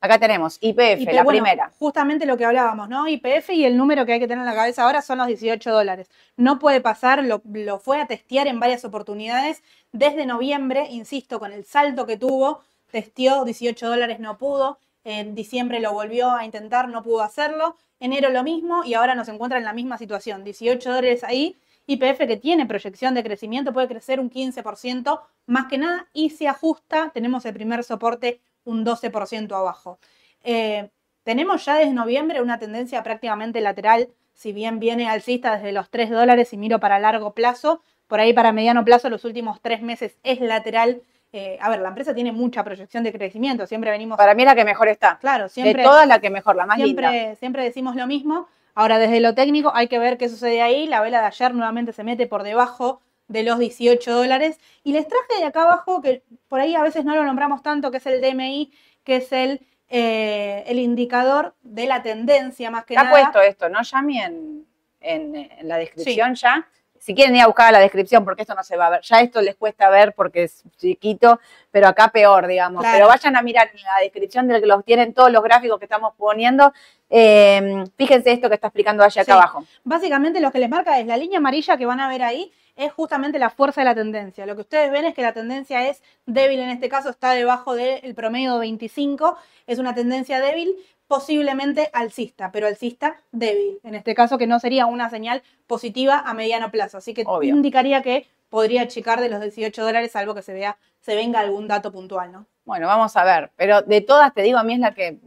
Acá tenemos IPF, la primera. Justamente lo que hablábamos, ¿no? IPF y el número que hay que tener en la cabeza ahora son los 18 dólares. No puede pasar, lo, fue a testear en varias oportunidades. Desde noviembre, insisto, con el salto que tuvo, testeó 18 dólares, no pudo. En diciembre lo volvió a intentar, no pudo hacerlo. Enero lo mismo y ahora nos encuentra en la misma situación. 18 dólares ahí. IPF que tiene proyección de crecimiento puede crecer un 15% más que nada y se ajusta. Tenemos el primer soporte un 12% abajo. Eh, tenemos ya desde noviembre una tendencia prácticamente lateral, si bien viene alcista desde los 3 dólares y miro para largo plazo, por ahí para mediano plazo los últimos tres meses es lateral. Eh, a ver, la empresa tiene mucha proyección de crecimiento, siempre venimos... Para mí la que mejor está. Claro, siempre... De todas la que mejor, la más siempre, linda. Siempre decimos lo mismo. Ahora, desde lo técnico hay que ver qué sucede ahí. La vela de ayer nuevamente se mete por debajo de los 18 dólares. Y les traje de acá abajo, que por ahí a veces no lo nombramos tanto, que es el DMI, que es el, eh, el indicador de la tendencia más que nada. Está puesto esto, ¿no, Yami? En, en, en la descripción ya. Si quieren ir a buscar la descripción, porque esto no se va a ver. Ya esto les cuesta ver porque es chiquito, pero acá peor, digamos. Claro. Pero vayan a mirar en la descripción de que los tienen todos los gráficos que estamos poniendo. Eh, fíjense esto que está explicando allá acá Sí. abajo. Básicamente lo que les marca es la línea amarilla que van a ver ahí, es justamente la fuerza de la tendencia. Lo que ustedes ven es que la tendencia es débil, en este caso está debajo del promedio de 25, es una tendencia débil, posiblemente alcista, pero alcista débil. En este caso que no sería una señal positiva a mediano plazo. Así que Obvio. indicaría que podría achicar de los 18 dólares, salvo que se vea, se venga algún dato puntual, ¿no? Bueno, vamos a ver. Pero de todas, te digo, a mí es la que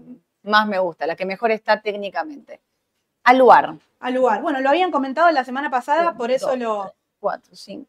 más me gusta, la que mejor está técnicamente. Aluar. Al lugar. Bueno, lo habían comentado la semana pasada, por eso lo, Cuatro, cinco.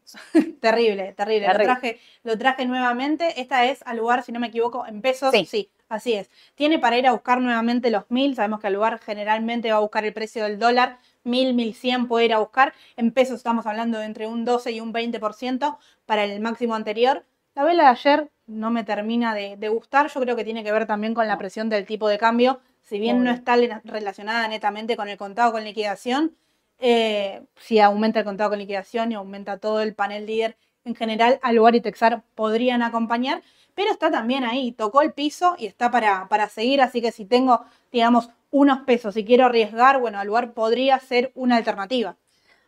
Terrible, terrible. Terrible. Lo, traje, lo traje nuevamente. Esta es al lugar, si no me equivoco, en pesos. Sí. así es. Tiene para ir a buscar nuevamente los mil. Sabemos que al lugar generalmente va a buscar el precio del dólar. Mil, mil cien puede ir a buscar. En pesos estamos hablando de entre un 12 y un 20% para el máximo anterior. La vela de ayer no me termina de, de gustar. Yo creo que tiene que ver también con la presión del tipo de cambio. Si bien no está relacionada netamente con el contado con liquidación, eh, si aumenta el contado con liquidación y aumenta todo el panel líder en general, Aluar y Texar podrían acompañar, pero está también ahí, tocó el piso y está para, para seguir, así que si tengo, digamos, unos pesos y quiero arriesgar, bueno, Aluar podría ser una alternativa.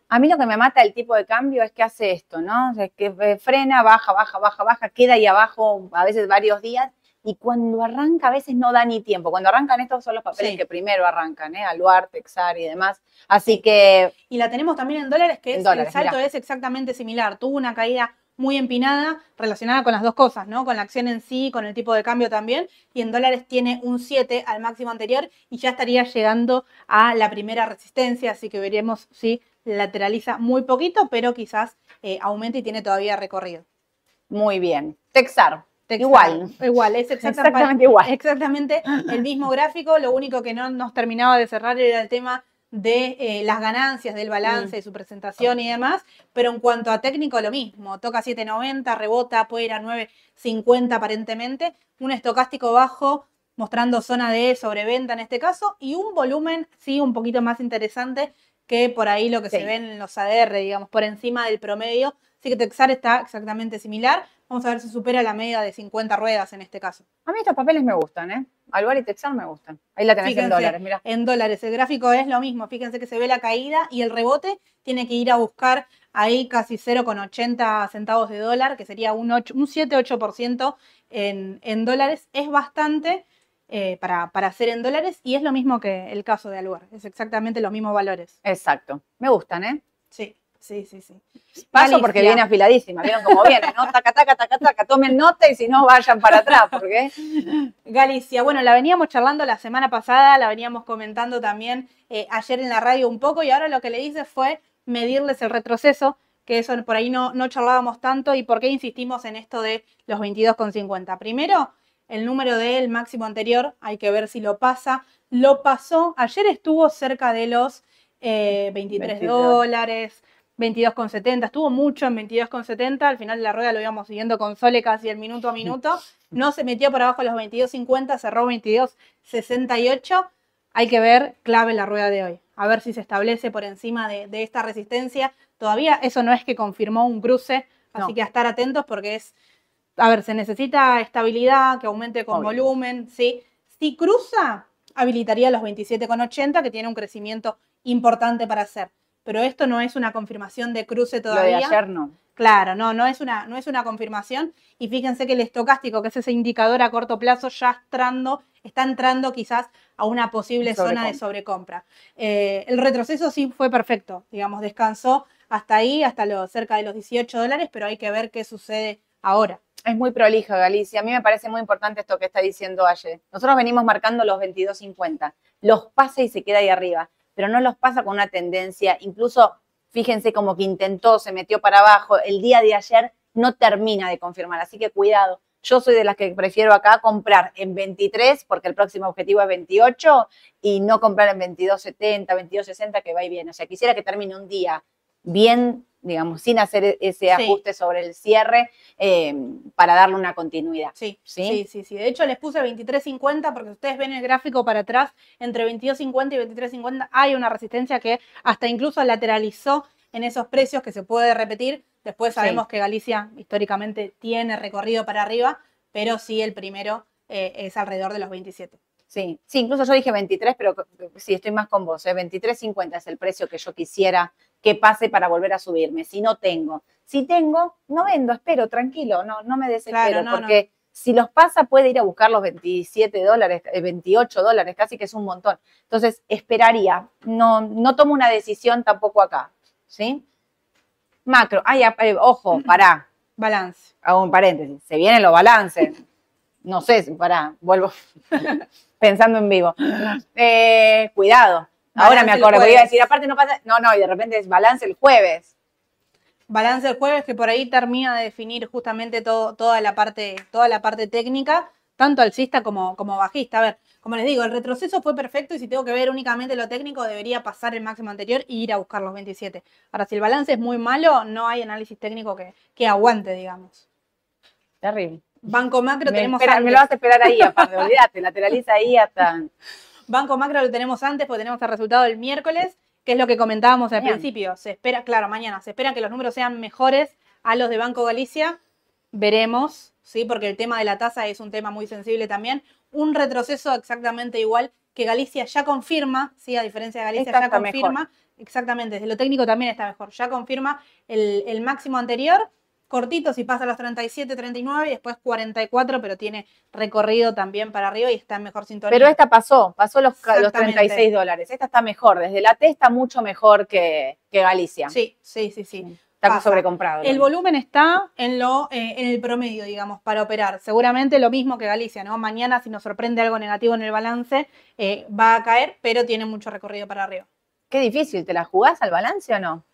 A mí lo que me mata el tipo de cambio es que hace esto, ¿no? O sea, que eh, frena, baja, baja, baja, baja, queda ahí abajo a veces varios días y cuando arranca a veces no da ni tiempo. Cuando arrancan estos son los papeles Sí. que primero arrancan, ¿eh? Aluar, Texar y demás. Así que Y la tenemos también en dólares, que En es, dólares, el salto mirá. es exactamente similar. Tuvo una caída muy empinada relacionada con las dos cosas, ¿no? Con la acción en sí, con el tipo de cambio también. Y en dólares tiene un 7 al máximo anterior y ya estaría llegando a la primera resistencia, así que veremos si lateraliza muy poquito, pero quizás eh, aumenta y tiene todavía recorrido. muy bien. Texar, Igual. Igual, es exactamente, Exactamente igual. exactamente el mismo gráfico. Lo único que no nos terminaba de cerrar era el tema de eh, las ganancias, del balance, Mm. de su presentación y demás. Pero en cuanto a técnico, lo mismo. Toca 7.90, rebota, puede ir a 9.50 aparentemente. Un estocástico bajo mostrando zona de sobreventa en este caso y un volumen, sí, un poquito más interesante que por ahí lo que Sí. se ve en los ADR, digamos, por encima del promedio. Así que Texar está exactamente similar. Vamos a ver si supera la media de 50 ruedas en este caso. A mí estos papeles me gustan, ¿eh? Aluar y Texar me gustan. Ahí la tenés en Fíjense, dólares, mira. En dólares, el gráfico es lo mismo. Fíjense que se ve la caída y el rebote tiene que ir a buscar ahí casi 0,80 centavos de dólar, que sería un, 8 un 7-8% en, en dólares. Es bastante eh, para, para hacer en dólares y es lo mismo que el caso de Aluar. Es exactamente los mismos valores. Exacto. Me gustan, ¿eh? Sí, sí, sí, sí. Paso porque viene afiladísima. ¿Vieron cómo viene, no? Taca, taca, taca, taca. Tomen nota y si no, vayan para atrás, porque Galicia, bueno, la veníamos charlando la semana pasada, la veníamos comentando también eh, ayer en la radio un poco y ahora lo que le hice fue medirles el retroceso, que eso por ahí no, no charlábamos tanto y por qué insistimos en esto de los 22,50. Primero, el número del máximo anterior, hay que ver si lo pasa. Lo pasó, ayer estuvo cerca de los eh, 23 22. dólares. 22,70, estuvo mucho en 22,70, al final de la rueda lo íbamos siguiendo con Sole casi el minuto a minuto, no se metió por abajo de los 22.50, cerró 22.68. Hay que ver clave la rueda de hoy. A ver si se establece por encima de, de esta resistencia. Todavía eso no es que confirmó un cruce, así No. que a estar atentos porque es. A ver, se necesita estabilidad, que aumente con Obvio. volumen, ¿sí? Si cruza, habilitaría los 27,80, que tiene un crecimiento importante para hacer. Pero esto no es una confirmación de cruce lo de todavía. ayer no. Claro, no, no es una, no es una confirmación. Y fíjense que el estocástico, que es ese indicador a corto plazo, ya entrando, está entrando quizás a una posible zona de sobrecompra. Eh, el retroceso sí fue perfecto, digamos, descansó hasta ahí, hasta lo, cerca de los 18 dólares, pero hay que ver qué sucede ahora. Es muy prolija, Galicia. A mí me parece muy importante esto que está diciendo ayer. Nosotros venimos marcando los 22.50. Los pasa y se queda ahí arriba, pero no los pasa con una tendencia. Incluso, fíjense como que intentó, se metió para abajo. El día de ayer no termina de confirmar, así que cuidado. Yo soy de las que prefiero acá comprar en 23, porque el próximo objetivo es 28, y no comprar en 22.70, 22.60, que va y viene. O sea, quisiera que termine un día bien digamos, sin hacer e-, ese ajuste sobre el cierre eh, para darle una continuidad. Sí, sí, sí, sí, De hecho, les puse 23.50 porque ustedes ven el gráfico para atrás, entre 22.50 y 23.50 hay una resistencia que hasta incluso lateralizó en esos precios que se puede repetir. Después sabemos que Galicia históricamente tiene recorrido para arriba, pero sí el primero eh, es alrededor de los 27. Sí, sí, incluso yo dije 23, pero sí, estoy más con vos. ¿eh? 23.50 es el precio que yo quisiera que pase para volver a subirme. Si no tengo, si tengo, no vendo, espero, tranquilo, no, no me desespero, porque si los pasa puede ir a buscar los 27 dólares, 28 eh, dólares, casi que es un montón. Entonces, esperaría, no, no tomo una decisión tampoco acá, ¿sí? Macro, ay, eh, ojo, pará. Balance. Hago un paréntesis, se vienen los balances. No sé, pará, vuelvo pensando en vivo. Eh, cuidado, Ahora me acuerdo, voy a decir, aparte no pasa, no, no, y de repente es balance el jueves. Balance el jueves que por ahí termina de definir justamente todo, toda, la parte, toda la parte técnica, tanto alcista como, como bajista. A ver, como les digo, el retroceso fue perfecto y si tengo que ver únicamente lo técnico, debería pasar el máximo anterior e ir a buscar los 27. Ahora, si el balance es muy malo, no hay análisis técnico que, que aguante, digamos. Terrible. Banco macro tenemos. me lo vas a esperar ahí, aparte, olvídate, lateraliza ahí hasta. Banco Macro lo tenemos antes porque tenemos el resultado el miércoles, que es lo que comentábamos al principio. Se espera, claro, mañana, se espera que los números sean mejores a los de Banco Galicia. Veremos, ¿sí? Porque el tema de la tasa es un tema muy sensible también. Un retroceso exactamente igual que Galicia ya confirma, ¿sí? A diferencia de Galicia, ya confirma. Exactamente, desde lo técnico también está mejor. Ya confirma el, el máximo anterior cortito si pasa a los 37, 39 y después 44, pero tiene recorrido también para arriba y está en mejor sintonía. Pero esta pasó, pasó los, los 36 dólares. Esta está mejor, desde la T está mucho mejor que, que Galicia. Sí, sí, sí, sí. Está sobrecomprado. El volumen está en, lo, eh, en el promedio, digamos, para operar. Seguramente lo mismo que Galicia, ¿no? Mañana, si nos sorprende algo negativo en el balance, eh, va a caer, pero tiene mucho recorrido para arriba. Qué difícil, ¿te la jugás al balance o no?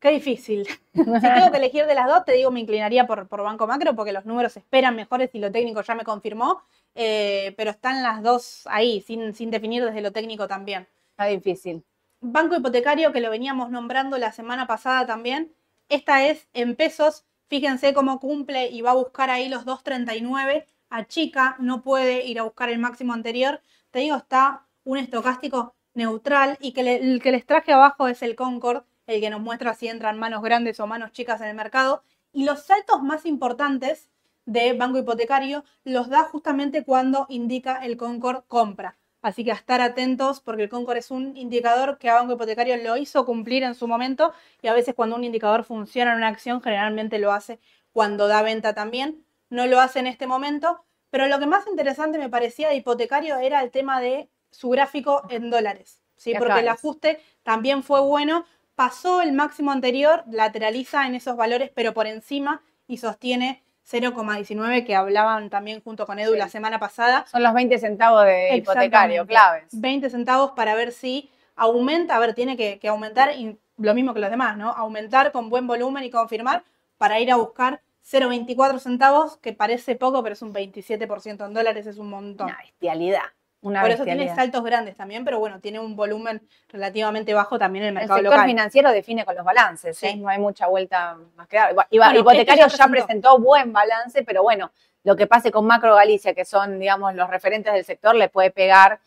Qué difícil. si tengo que elegir de las dos, te digo, me inclinaría por, por Banco Macro porque los números esperan mejores y lo técnico ya me confirmó, eh, pero están las dos ahí, sin, sin definir desde lo técnico también. Está difícil. Banco hipotecario, que lo veníamos nombrando la semana pasada también, esta es en pesos, fíjense cómo cumple y va a buscar ahí los 2.39, a chica, no puede ir a buscar el máximo anterior, te digo, está un estocástico neutral y que el que les traje abajo es el Concord, el que nos muestra si entran manos grandes o manos chicas en el mercado. Y los saltos más importantes de banco hipotecario los da justamente cuando indica el Concord compra. Así que a estar atentos porque el Concord es un indicador que a Banco Hipotecario lo hizo cumplir en su momento y a veces cuando un indicador funciona en una acción generalmente lo hace cuando da venta también. No lo hace en este momento, pero lo que más interesante me parecía de hipotecario era el tema de su gráfico en dólares, ¿sí? porque el ajuste también fue bueno, pasó el máximo anterior, lateraliza en esos valores, pero por encima y sostiene 0,19 que hablaban también junto con Edu la semana pasada. Son los 20 centavos de hipotecario claves. 20 centavos para ver si aumenta, a ver, tiene que, aumentar, y lo mismo que los demás, ¿no? Aumentar con buen volumen y confirmar para ir a buscar 0,24 centavos, que parece poco, pero es un 27% en dólares, es un montón. Una bestialidad. Por eso tiene saltos grandes también, pero bueno, tiene un volumen relativamente bajo también en el mercado el sector financiero define con los balances, ¿sí? no hay mucha vuelta más que dar. hipotecario ya, presentó. buen balance, pero bueno, lo que pase con Macro Galicia, que son, digamos, los referentes del sector, le puede pegar.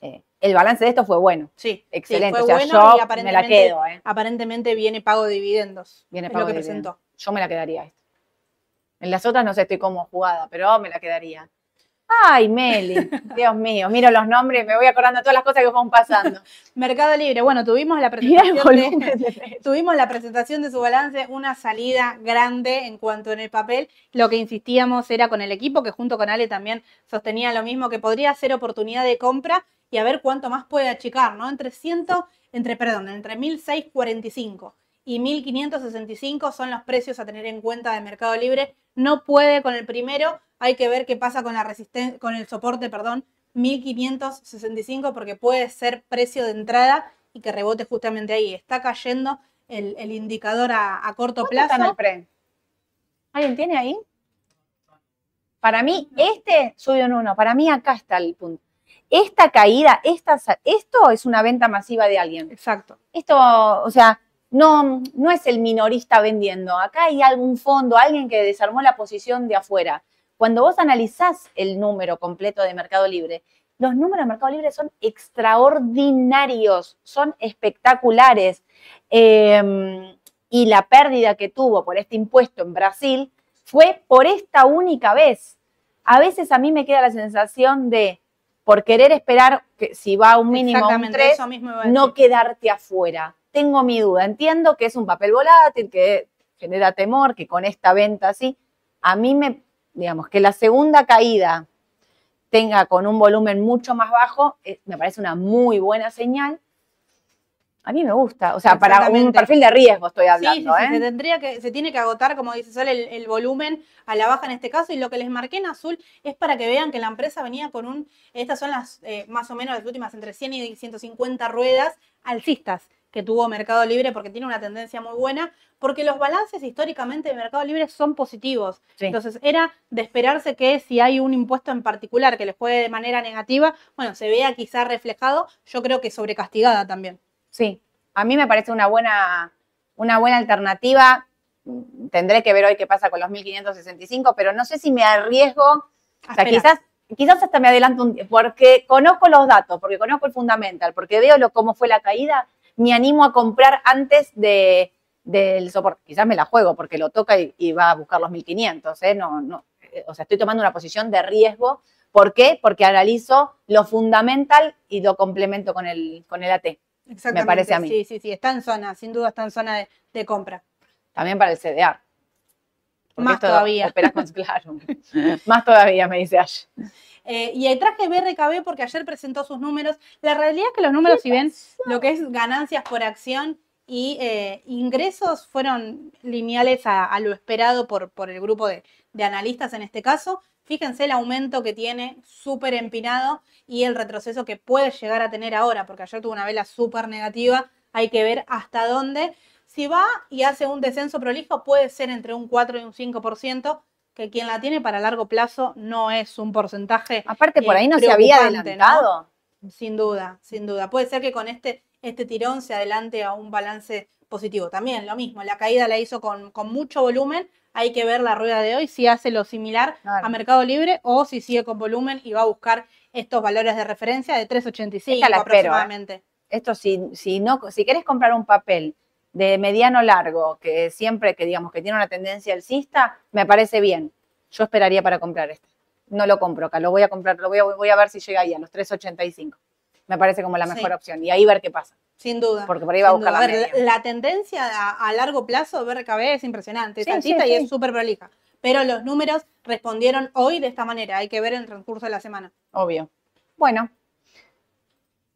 Eh, el balance de esto fue bueno. Sí, excelente. o sea, yo me la quedo. ¿eh? Aparentemente viene pago de dividendos. Viene pago lo que presentó. Yo me la quedaría esto. En las otras no sé, estoy como jugada, pero me la quedaría. Ay, Meli, Dios mío, miro los nombres, me voy acordando de todas las cosas que fueron pasando. Mercado Libre, bueno, tuvimos la presentación de, tuvimos la presentación de su balance, una salida grande en cuanto en el papel. Lo que insistíamos era con el equipo, que junto con Ale también sostenía lo mismo, que podría ser oportunidad de compra y a ver cuánto más puede achicar, ¿no? Entre 100, entre, perdón, entre 1645 y 1565 son los precios a tener en cuenta de Mercado Libre. No puede con el primero, hay que ver qué pasa con la resistencia, con el soporte, perdón, 1565 porque puede ser precio de entrada y que rebote justamente ahí. Está cayendo el, indicador a, corto plazo. Está en el pre? ¿Alguien tiene ahí? Para mí, este subió en uno. Para mí, acá está el punto. Esta caída, esta, esto es una venta masiva de alguien. Exacto. Esto, o sea, no, no es el minorista vendiendo. Acá hay algún fondo, alguien que desarmó la posición de afuera. Cuando vos analizás el número completo de Mercado Libre, los números de Mercado Libre son extraordinarios, son espectaculares. Em, y la pérdida que tuvo por este impuesto en Brasil fue por esta única vez. A veces a mí me queda la sensación de, por querer esperar que si va a un mínimo a un 3, no quedarte afuera. Tengo mi duda. Entiendo que es un papel volátil, que genera temor, que con esta venta así, a mí me, digamos, que la segunda caída tenga con un volumen mucho más bajo, eh, me parece una muy buena señal. A mí me gusta, o sea, para un perfil de riesgo estoy hablando. Sí, ¿eh? se, tendría que, se tiene que agotar, como dice Sol, el, volumen a la baja en este caso. Y lo que les marqué en azul es para que vean que la empresa venía con un, estas son las eh, más o menos las últimas entre 100 y 150 ruedas alcistas que tuvo Mercado Libre porque tiene una tendencia muy buena, porque los balances históricamente de Mercado Libre son positivos. Entonces era de esperarse que si hay un impuesto en particular que les juegue de manera negativa, bueno, se vea quizá reflejado, yo creo que sobrecastigada también. Sí, a mí me parece una buena, una buena alternativa. Tendré que ver hoy qué pasa con los 1565, pero no sé si me arriesgo. O sea, quizás, quizás hasta me adelanto un porque conozco los datos, porque conozco el fundamental, porque veo lo, cómo fue la caída me animo a comprar antes de, del soporte. Quizás me la juego porque lo toca y, va a buscar los 1500, ¿eh? No, no, eh, o sea, estoy tomando una posición de riesgo. ¿Por qué? Porque analizo lo fundamental y lo complemento con el, con el AT. Exactamente. Me parece a mí. Sí, sí, sí, está en zona, sin duda está en zona de, compra. También para el CDR. Más todavía. claro. Más todavía, me dice Ash. Eh, y el traje BRKB porque ayer presentó sus números. La realidad es que los números, si ven lo que es ganancias por acción y eh, ingresos, fueron lineales a, lo esperado por, por el grupo de, analistas en este caso. Fíjense el aumento que tiene, súper empinado, y el retroceso que puede llegar a tener ahora, porque ayer tuvo una vela súper negativa. Hay que ver hasta dónde. Si va y hace un descenso prolijo, puede ser entre un 4 y un 5%, que quien la tiene para largo plazo no es un porcentaje. Aparte, por ahí no se había adelantado. Sin duda, sin duda. Puede ser que con este, este tirón se adelante a un balance positivo. También lo mismo, la caída la hizo con, con mucho volumen. Hay que ver la rueda de hoy si hace lo similar a Mercado Libre o si sigue con volumen y va a buscar estos valores de referencia de 3.85 ¿eh? aproximadamente. Esto si, si no, si querés comprar un papel de mediano largo, que siempre que digamos que tiene una tendencia alcista, me parece bien. Yo esperaría para comprar este. No lo compro acá, lo voy a comprar, lo voy a, voy a ver si llega ahí a los 3.85. Me parece como la mejor opción. Y ahí ver qué pasa. Sin duda. Porque por ahí va a buscar la, la tendencia a, largo plazo de BRKB es impresionante. Es alcista y es súper prolija. Pero los números respondieron hoy de esta manera. Hay que ver en el transcurso de la semana. Obvio. Bueno,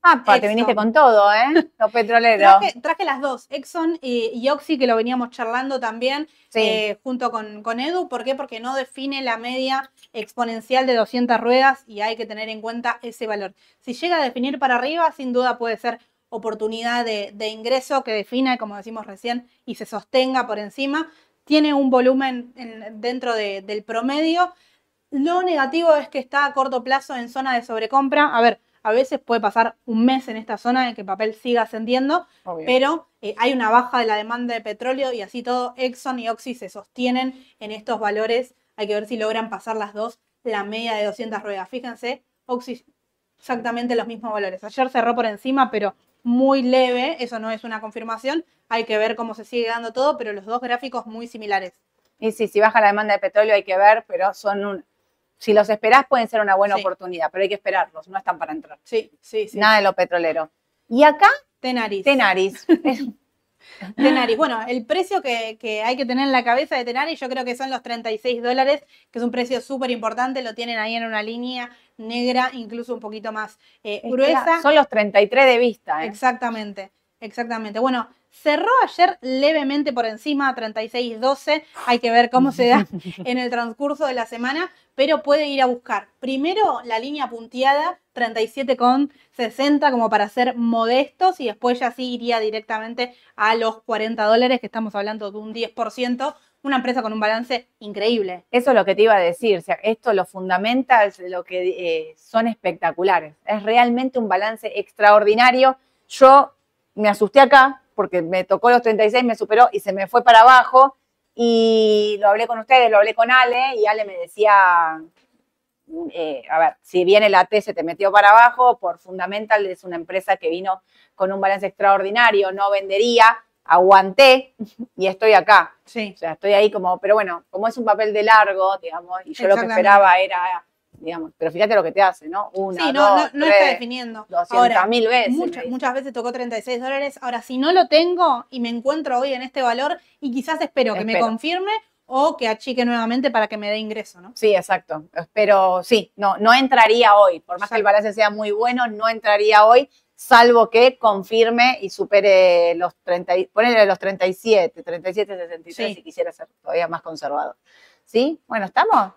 Ah, te viniste con todo, ¿eh? Los petroleros. Traje, las dos, Exxon y, Oxy, que lo veníamos charlando también eh, junto con, con, Edu. ¿Por qué? Porque no define la media exponencial de 200 ruedas y hay que tener en cuenta ese valor. Si llega a definir para arriba, sin duda puede ser oportunidad de, ingreso que defina, como decimos recién, y se sostenga por encima. Tiene un volumen dentro del promedio. Lo negativo es que está a corto plazo en zona de sobrecompra. A ver, a veces puede pasar un mes en esta zona en que el papel siga ascendiendo, pero eh, hay una baja de la demanda de petróleo y así todo Exxon y Oxy se sostienen en estos valores. Hay que ver si logran pasar las dos la media de 200 ruedas. Fíjense, Oxy exactamente los mismos valores. Ayer cerró por encima, pero muy leve, eso no es una confirmación. Hay que ver cómo se sigue dando todo, pero los dos gráficos muy similares. Y sí, si baja la demanda de petróleo hay que ver, pero son un, si los esperás pueden ser una buena oportunidad, pero hay que esperarlos, no están para entrar. Sí, sí, sí. Nada de lo petrolero. Y acá, Tenaris. Tenaris. Tenaris. Bueno, el precio que, hay que tener en la cabeza de Tenaris yo creo que son los 36 dólares, que es un precio súper importante, lo tienen ahí en una línea negra, incluso un poquito más eh, gruesa. son los 33 de vista. ¿eh? Exactamente, exactamente. Bueno, Cerró ayer levemente por encima, 36.12. Hay que ver cómo se da en el transcurso de la semana, pero puede ir a buscar primero la línea punteada, 37,60 como para ser modestos y después ya sí iría directamente a los 40 dólares, que estamos hablando de un 10%. Una empresa con un balance increíble. Eso es lo que te iba a decir. O sea, esto, lo fundamental, lo que eh, son espectaculares. Es realmente un balance extraordinario. Yo me asusté acá porque me tocó los 36, me superó y se me fue para abajo. Y lo hablé con ustedes, lo hablé con Ale y Ale me decía, eh, a ver, si viene la T se te metió para abajo, por Fundamental es una empresa que vino con un balance extraordinario, no vendería, aguanté y estoy acá. Sí. O sea, estoy ahí como, pero bueno, como es un papel de largo, digamos, y yo lo que esperaba era, digamos, pero fíjate lo que te hace, ¿no? Una, Sí, no, dos, no, no tres, está definiendo. 200 Ahora, mil veces. Muchas, muchas veces tocó 36 dólares. Ahora, si no lo tengo y me encuentro hoy en este valor y quizás espero que me confirme o que achique nuevamente para que me dé ingreso, ¿no? Sí, exacto. Pero sí, no, no entraría hoy. Por más que el balance sea muy bueno, no entraría hoy, salvo que confirme y supere los 30, y- ponele los 37, 37, 63 Sí. si quisiera ser todavía más conservador. ¿Sí? Bueno, ¿estamos?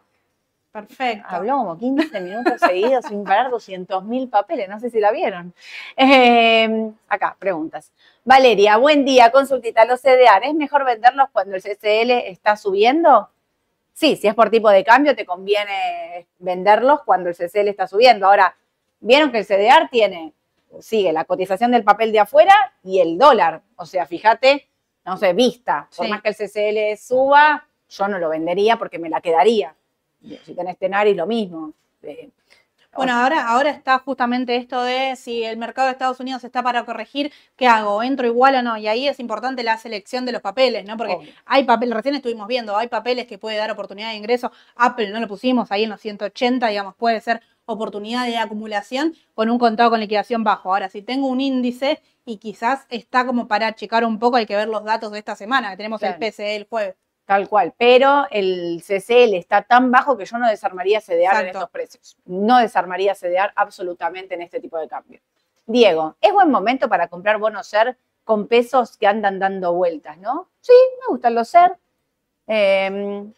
Perfecto. Habló como 15 minutos seguidos sin parar 200 mil papeles, no sé si la vieron. Eh, acá, preguntas. Valeria, buen día, consultita, los CDR, ¿es mejor venderlos cuando el CCL está subiendo? Sí, si es por tipo de cambio, te conviene venderlos cuando el CCL está subiendo. Ahora, vieron que el CDR tiene, sigue la cotización del papel de afuera y el dólar. O sea, fíjate, no sé, vista. Por Sí. más que el CCL suba, yo no lo vendería porque me la quedaría. Si tenés Tenaris, lo mismo. Eh, Bueno, ahora, ahora está justamente esto de si el mercado de Estados Unidos está para corregir, ¿qué hago? ¿Entro igual o no? Y ahí es importante la selección de los papeles, ¿no? Porque Obvio. hay papeles, recién estuvimos viendo, hay papeles que puede dar oportunidad de ingreso. Apple no lo pusimos ahí en los 180, digamos, puede ser oportunidad de acumulación con un contado con liquidación bajo. Ahora, si tengo un índice y quizás está como para checar un poco, hay que ver los datos de esta semana, que tenemos Claro. el PCE el jueves. Tal cual, pero el CCL está tan bajo que yo no desarmaría CDR en estos precios. No desarmaría CDR absolutamente en este tipo de cambio. Diego, ¿es buen momento para comprar bonos SER con pesos que andan dando vueltas, no? Sí, me gustan los SER. Eh,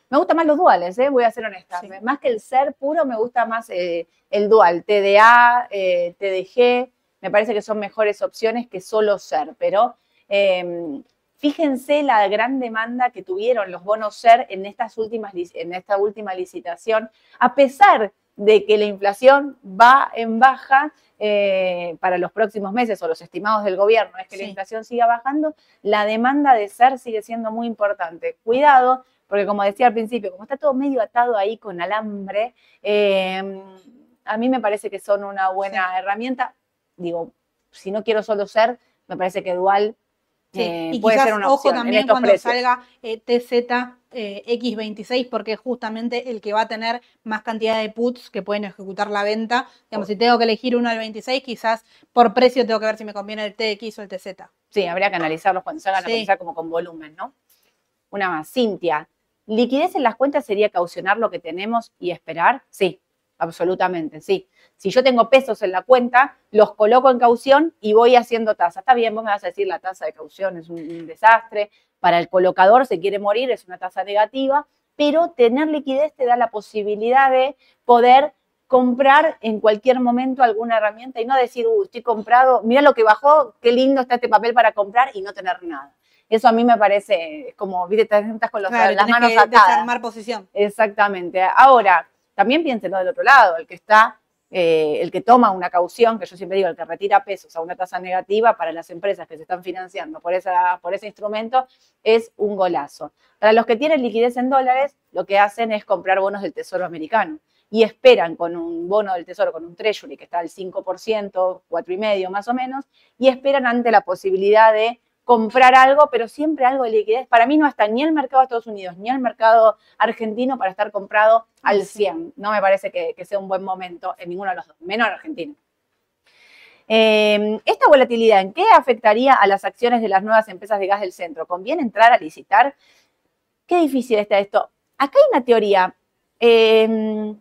me gustan más los duales, eh, voy a ser honesta. Sí. Más que el SER puro, me gusta más eh, el dual, TDA, eh, TDG. Me parece que son mejores opciones que solo SER, pero eh, Fíjense la gran demanda que tuvieron los bonos SER en, estas últimas, en esta última licitación, a pesar de que la inflación va en baja eh, para los próximos meses o los estimados del gobierno, es que la inflación siga bajando, la demanda de SER sigue siendo muy importante. Cuidado, porque como decía al principio, como está todo medio atado ahí con alambre, eh, a mí me parece que son una buena herramienta. Digo, si no quiero solo SER, me parece que Dual Sí, eh, y puede quizás, ser una ojo también cuando precios. salga eh, TZ eh, X26, porque es justamente el que va a tener más cantidad de puts que pueden ejecutar la venta. Digamos, si tengo que elegir uno del 26, quizás por precio tengo que ver si me conviene el TX o el TZ. Sí, habría que analizarlos cuando se hagan a cotizar como con volumen, ¿no? Una más, Cintia. ¿Liquidez en las cuentas sería caucionar lo que tenemos y esperar? Sí, absolutamente, sí. Si yo tengo pesos en la cuenta, los coloco en caución y voy haciendo tasa. Está bien, vos me vas a decir la tasa de caución es un, un desastre. Para el colocador se quiere morir, es una tasa negativa, pero tener liquidez te da la posibilidad de poder comprar en cualquier momento alguna herramienta y no decir, uy, estoy comprado, mira lo que bajó, qué lindo está este papel para comprar y no tener nada. Eso a mí me parece como, viste, estás con los- Claro, las manos que atadas. desarmar posición. Exactamente. Ahora, también piénsenlo del otro lado, el que está, eh, el que toma una caución, que yo siempre digo, el que retira pesos a una tasa negativa para las empresas que se están financiando por, esa, por ese instrumento, es un golazo. Para los que tienen liquidez en dólares, lo que hacen es comprar bonos del Tesoro americano y esperan con un bono del Tesoro, con un Treasury que está al 5%, 4,5% más o menos, y esperan ante la posibilidad de comprar algo, pero siempre algo de liquidez. Para mí no está ni el mercado de Estados Unidos ni el mercado argentino para estar comprado al Sí. 100. No me parece que, que sea un buen momento en ninguno de los dos, menos en Argentina. Eh, esta volatilidad, ¿en qué afectaría a las acciones de las nuevas empresas de gas del centro? ¿Conviene entrar a licitar? Qué difícil está esto. Acá hay una teoría. Eh,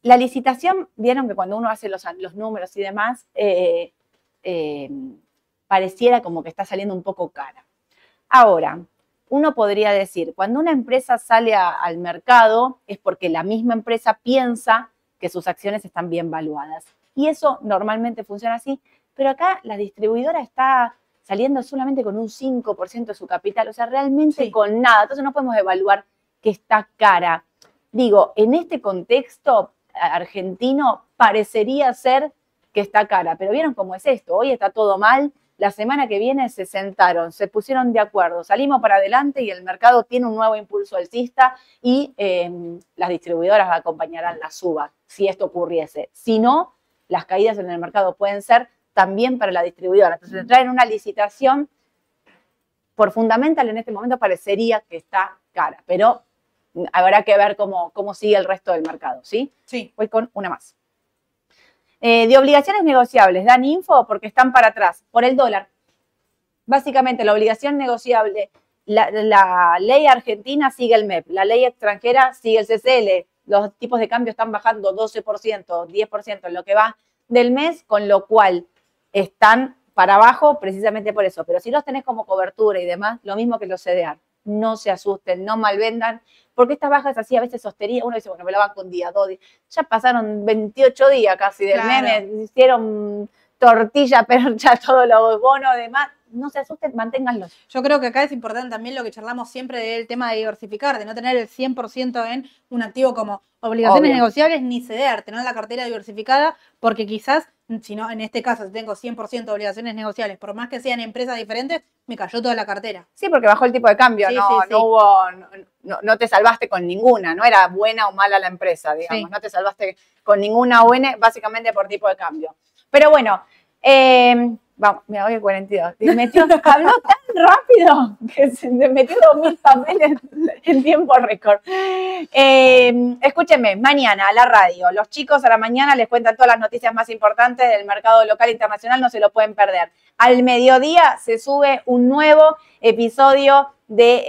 la licitación, vieron que cuando uno hace los, los números y demás, eh, eh, pareciera como que está saliendo un poco cara. Ahora, uno podría decir, cuando una empresa sale a- al mercado es porque la misma empresa piensa que sus acciones están bien valuadas. Y eso normalmente funciona así, pero acá la distribuidora está saliendo solamente con un 5% de su capital, o sea, realmente Sí. con nada. Entonces no podemos evaluar que está cara. Digo, en este contexto argentino parecería ser que está cara, pero vieron cómo es esto, hoy está todo mal, la semana que viene se sentaron, se pusieron de acuerdo, salimos para adelante y el mercado tiene un nuevo impulso alcista y em, las distribuidoras acompañarán la suba, si esto ocurriese. Si no, las caídas en el mercado pueden ser también para la distribuidora. Entonces, entrar en una licitación por fundamental en este momento parecería que está cara, pero habrá que ver cómo, cómo sigue el resto del mercado, ¿sí? Sí. Voy con una más. Eh, de obligaciones negociables, dan info porque están para atrás, por el dólar. Básicamente, la obligación negociable, la, ley argentina sigue el MEP, la ley extranjera sigue el CCL, los tipos de cambio están bajando 12%, 10% en lo que va del mes, con lo cual están para abajo precisamente por eso. Pero si los tenés como cobertura y demás, lo mismo que los CDR no se asusten, no malvendan, porque estas bajas así a veces sostería, uno dice, bueno, me la van con día, dos días. Ya pasaron 28 días casi del meme, hicieron tortilla, percha, todos los bonos, demás. No se asusten, manténganlos. Yo creo que acá es importante también lo que charlamos siempre del tema de diversificar, de no tener el 100% en un activo como obligaciones negociables ni ceder, tener la cartera diversificada, porque quizás si no, en este caso, si tengo 100% de obligaciones negociables, por más que sean empresas diferentes, me cayó toda la cartera. Sí, porque bajó el tipo de cambio, no, no hubo, no, te salvaste con ninguna, no era buena o mala la empresa, digamos, no te salvaste con ninguna buena, básicamente por tipo de cambio. Pero bueno, eh, Vamos, me voy a 42. Metió, habló tan rápido que se metió dos mil papeles en tiempo récord. Eh, escúchenme, mañana a la radio, los chicos a la mañana les cuentan todas las noticias más importantes del mercado local e internacional, no se lo pueden perder. Al mediodía se sube un nuevo episodio del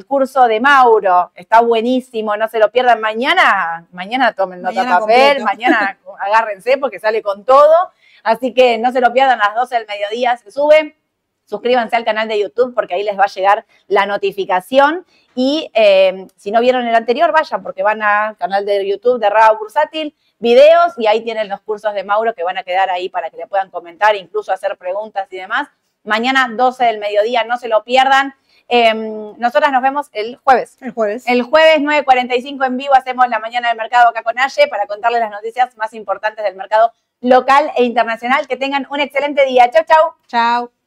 eh, curso de Mauro. Está buenísimo, no se lo pierdan mañana. Mañana tomen nota papel, mañana agárrense porque sale con todo. Así que no se lo pierdan a las 12 del mediodía, se sube. Suscríbanse al canal de YouTube porque ahí les va a llegar la notificación. Y eh, si no vieron el anterior, vayan porque van al canal de YouTube de Rabo Bursátil, videos y ahí tienen los cursos de Mauro que van a quedar ahí para que le puedan comentar, incluso hacer preguntas y demás. Mañana 12 del mediodía, no se lo pierdan. Em, nosotras nos vemos el jueves. El jueves. El jueves 9.45 en vivo hacemos la mañana del mercado acá con Aye para contarles las noticias más importantes del mercado local e internacional. Que tengan un excelente día. Chau, chau. Chau.